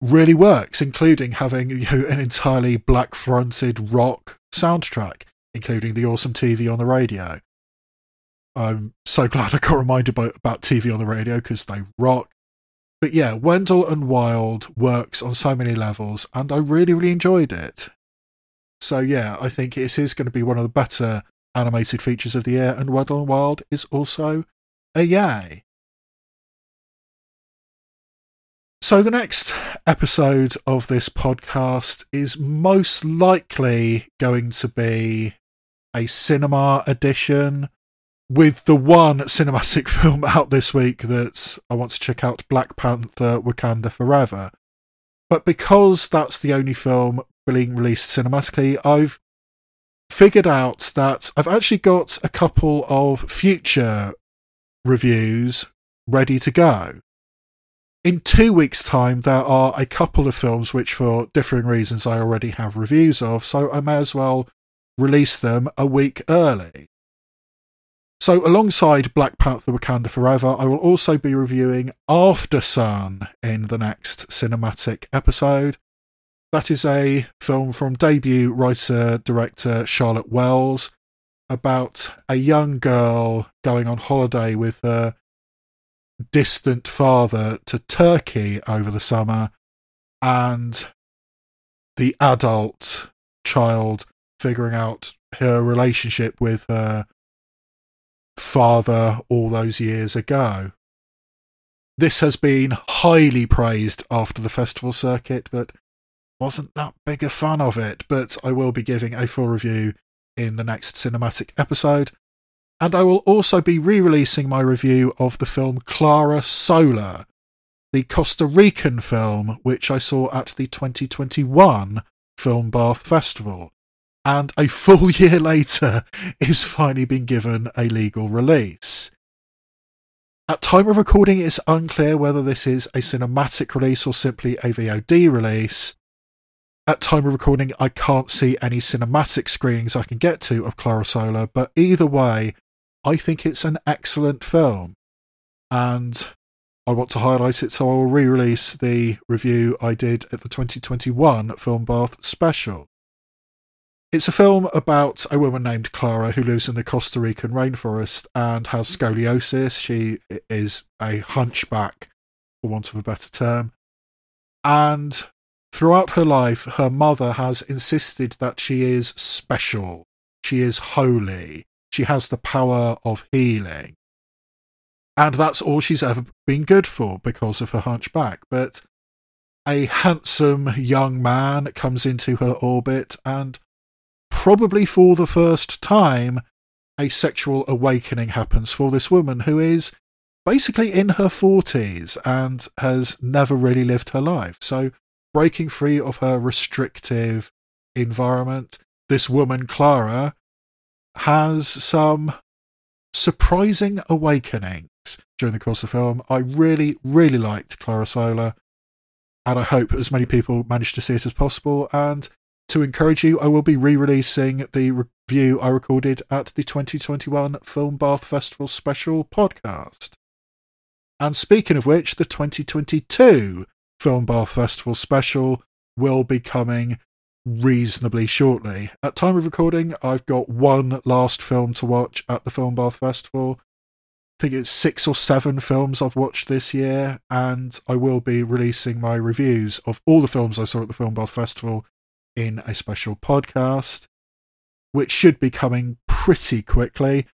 really works, including having you know, an entirely black fronted rock soundtrack, including the awesome TV on the radio. I'm so <laughs> glad I got reminded by, about TV on the radio because they rock. But yeah, Wendell and Wild works on so many levels, and I really, really enjoyed it. So yeah, I think it is going to be one of the better animated features of the year, and Wendell and Wild is also a yay. So the next episode of this podcast is most likely going to be a cinema edition with the one cinematic <laughs> film out this week that I want to check out Black Panther Wakanda Forever. But because that's the only film being released cinematically, I've figured out that I've actually got a couple of future reviews ready to go. In two weeks' time, there are a couple of films which, for differing reasons, I already have reviews of, so I may as well release them a week early. So, alongside Black Panther Wakanda Forever, I will also be reviewing Aftersun in the next cinematic episode. That is a film from debut writer director Charlotte Wells about a young girl going on holiday with her distant father to Turkey over the summer and the adult child figuring out her relationship with her father all those years ago. This has been highly praised after the festival circuit, but wasn't that big a fan of it, but I will be giving a full review in the next cinematic episode. And I will also be re releasing my review of the film Clara Sola, the Costa Rican film which I saw at the 2021 Film Bath Festival. And a full <laughs> year later, is finally been given a legal release. At time of recording, it's unclear whether this is a cinematic release or simply a VOD release. At time of recording, I can't see any cinematic screenings I can get to of Clara Sola, but either way, I think it's an excellent film. And I want to highlight it, so I will re release the review I did at the 2021 Film Bath special. It's a film about a woman named Clara who lives in the Costa Rican rainforest and has mm-hmm. scoliosis. She is a hunchback, for want of a better term. And throughout her life, her mother has insisted that she is special, she is holy, she has the power of healing. And that's all she's ever been good for because of her hunchback. But a handsome young man comes into her orbit and probably for the first time, a sexual awakening happens for this woman who is basically in her 40s and has never really lived her life. So, breaking free of her restrictive environment, this woman, Clara, has some surprising awakenings during the course of the film. I really, really liked Clara Sola, and I hope as many people manage to see it as possible. And to encourage you, I will be re releasing the review I recorded at the 2021 Film Bath Festival special podcast. And speaking of which, the 2022 Film Bath Festival special will be coming reasonably shortly. At time of recording, I've got one last film to watch at the Film Bath Festival. I think it's six or seven films I've watched this year, and I will be releasing my reviews of all the films I saw at the Film Bath Festival in a special podcast, which should be coming pretty quickly.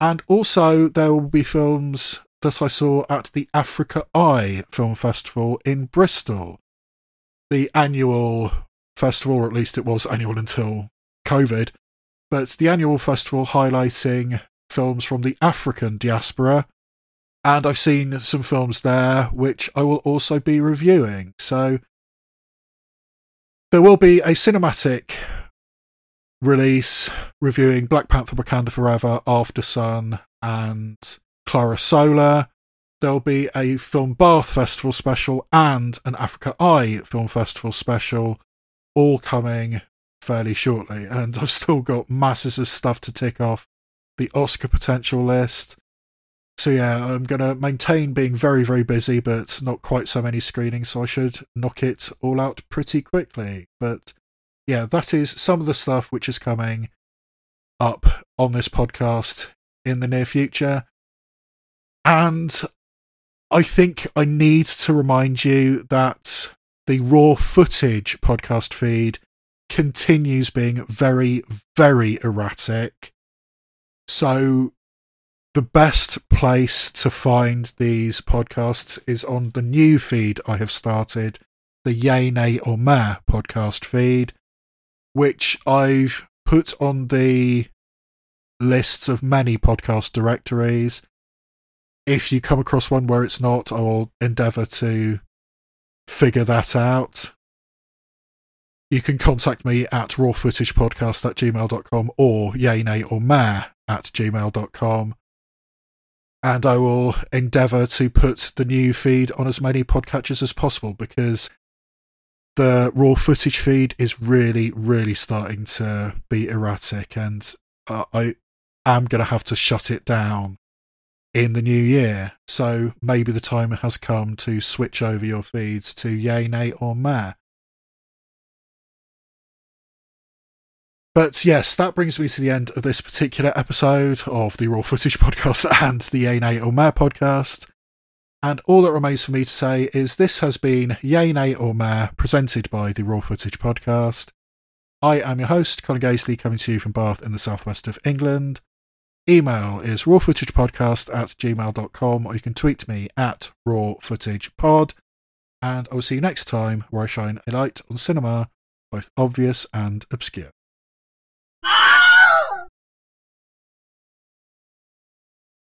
And also, there will be films that I saw at the Afrika Eye Film Festival in Bristol, the annual festival, or at least it was annual until COVID. But the annual festival highlighting films from the African diaspora. And I've seen some films there which I will also be reviewing. So there will be a cinematic release reviewing Black Panther Wakanda Forever, Aftersun, and Clara Sola. There'll be a Film Bath Festival special and an Afrika Eye Film Festival special, all coming fairly shortly. And I've still got masses of stuff to tick off the Oscar potential list, so yeah, I'm going to maintain being very, very busy, but not quite so many screenings, so I should knock it all out pretty quickly. But yeah, that is some of the stuff which is coming up on this podcast in the near future. And I think I need to remind you that the raw footage podcast feed continues being very, very erratic. So the best place to find these podcasts is on the new feed I have started, the Yay, Nay, or Meh podcast feed, which I've put on the lists of many podcast directories. If you come across one where it's not, I will endeavour to figure that out. You can contact me at rawfootagepodcast at gmail.com or yay, or meh at gmail.com and I will endeavour to put the new feed on as many podcatchers as possible because the raw footage feed is really, really starting to be erratic, and uh, I am going to have to shut it down in the new year. So maybe the time has come to switch over your feeds to Yay, Nay, or Meh. But yes, that brings me to the end of this particular episode of the Raw Footage podcast <laughs> and the Yay Nay or Meh podcast. And all that remains for me to say is this has been Yay Nay or Meh presented by the Raw Footage podcast. I am your host, Colin Gaisley, coming to you from Bath in the southwest of England. Email is rawfootagepodcast at gmail.com or you can tweet me at rawfootagepod. And I will see you next time where I shine a light on cinema, both obvious and obscure.